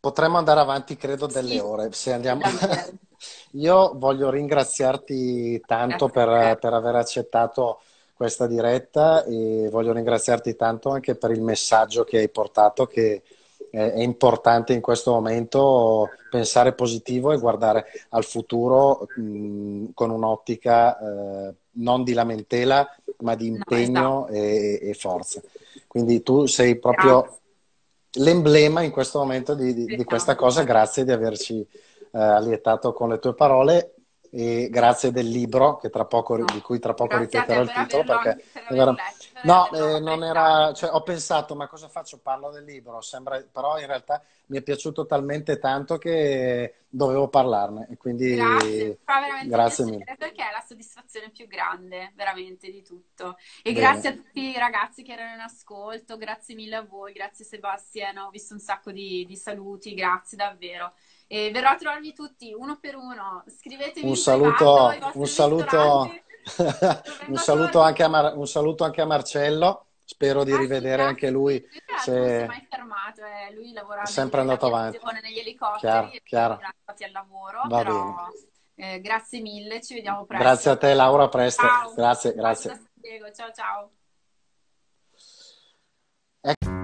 Potremmo andare avanti, credo, delle sì. ore. Se andiamo... *laughs* Io voglio ringraziarti tanto per, per, aver accettato questa diretta e voglio ringraziarti tanto anche per il messaggio che hai portato, che è importante in questo momento pensare positivo e guardare al futuro mh, con un'ottica eh, non di lamentela, ma di impegno no, esatto. e, e, forza. Quindi tu sei proprio Grazie l'emblema in questo momento di, di, di, questa cosa. Grazie di averci eh, allietato con le tue parole e grazie del libro poco, no. di cui tra poco ripeterò il titolo perché era... no, eh, non era cioè, ho pensato ma cosa faccio? Parlo del libro. Sembra... però in realtà mi è piaciuto talmente tanto che dovevo parlarne e quindi grazie, grazie mille. perché è la soddisfazione più grande veramente di tutto. E Bene. grazie a tutti i ragazzi che erano in ascolto grazie mille a voi grazie Sebastian ho visto un sacco di, di saluti grazie davvero. E verrò a trovarvi tutti uno per uno. Scrivetemi un saluto, un saluto, *laughs* un saluto, anche a Mar- un saluto anche a Marcello. Spero di ah, rivedere sì, anche lui. Se... Non si è mai fermato, eh. lui lavora sempre andato avanti negli elicotteri chiaro, chiaro. al lavoro. Va però, eh, grazie mille, ci vediamo presto. Grazie a te Laura, presto. Ciao. Grazie, grazie. Ciao ciao. Ecco.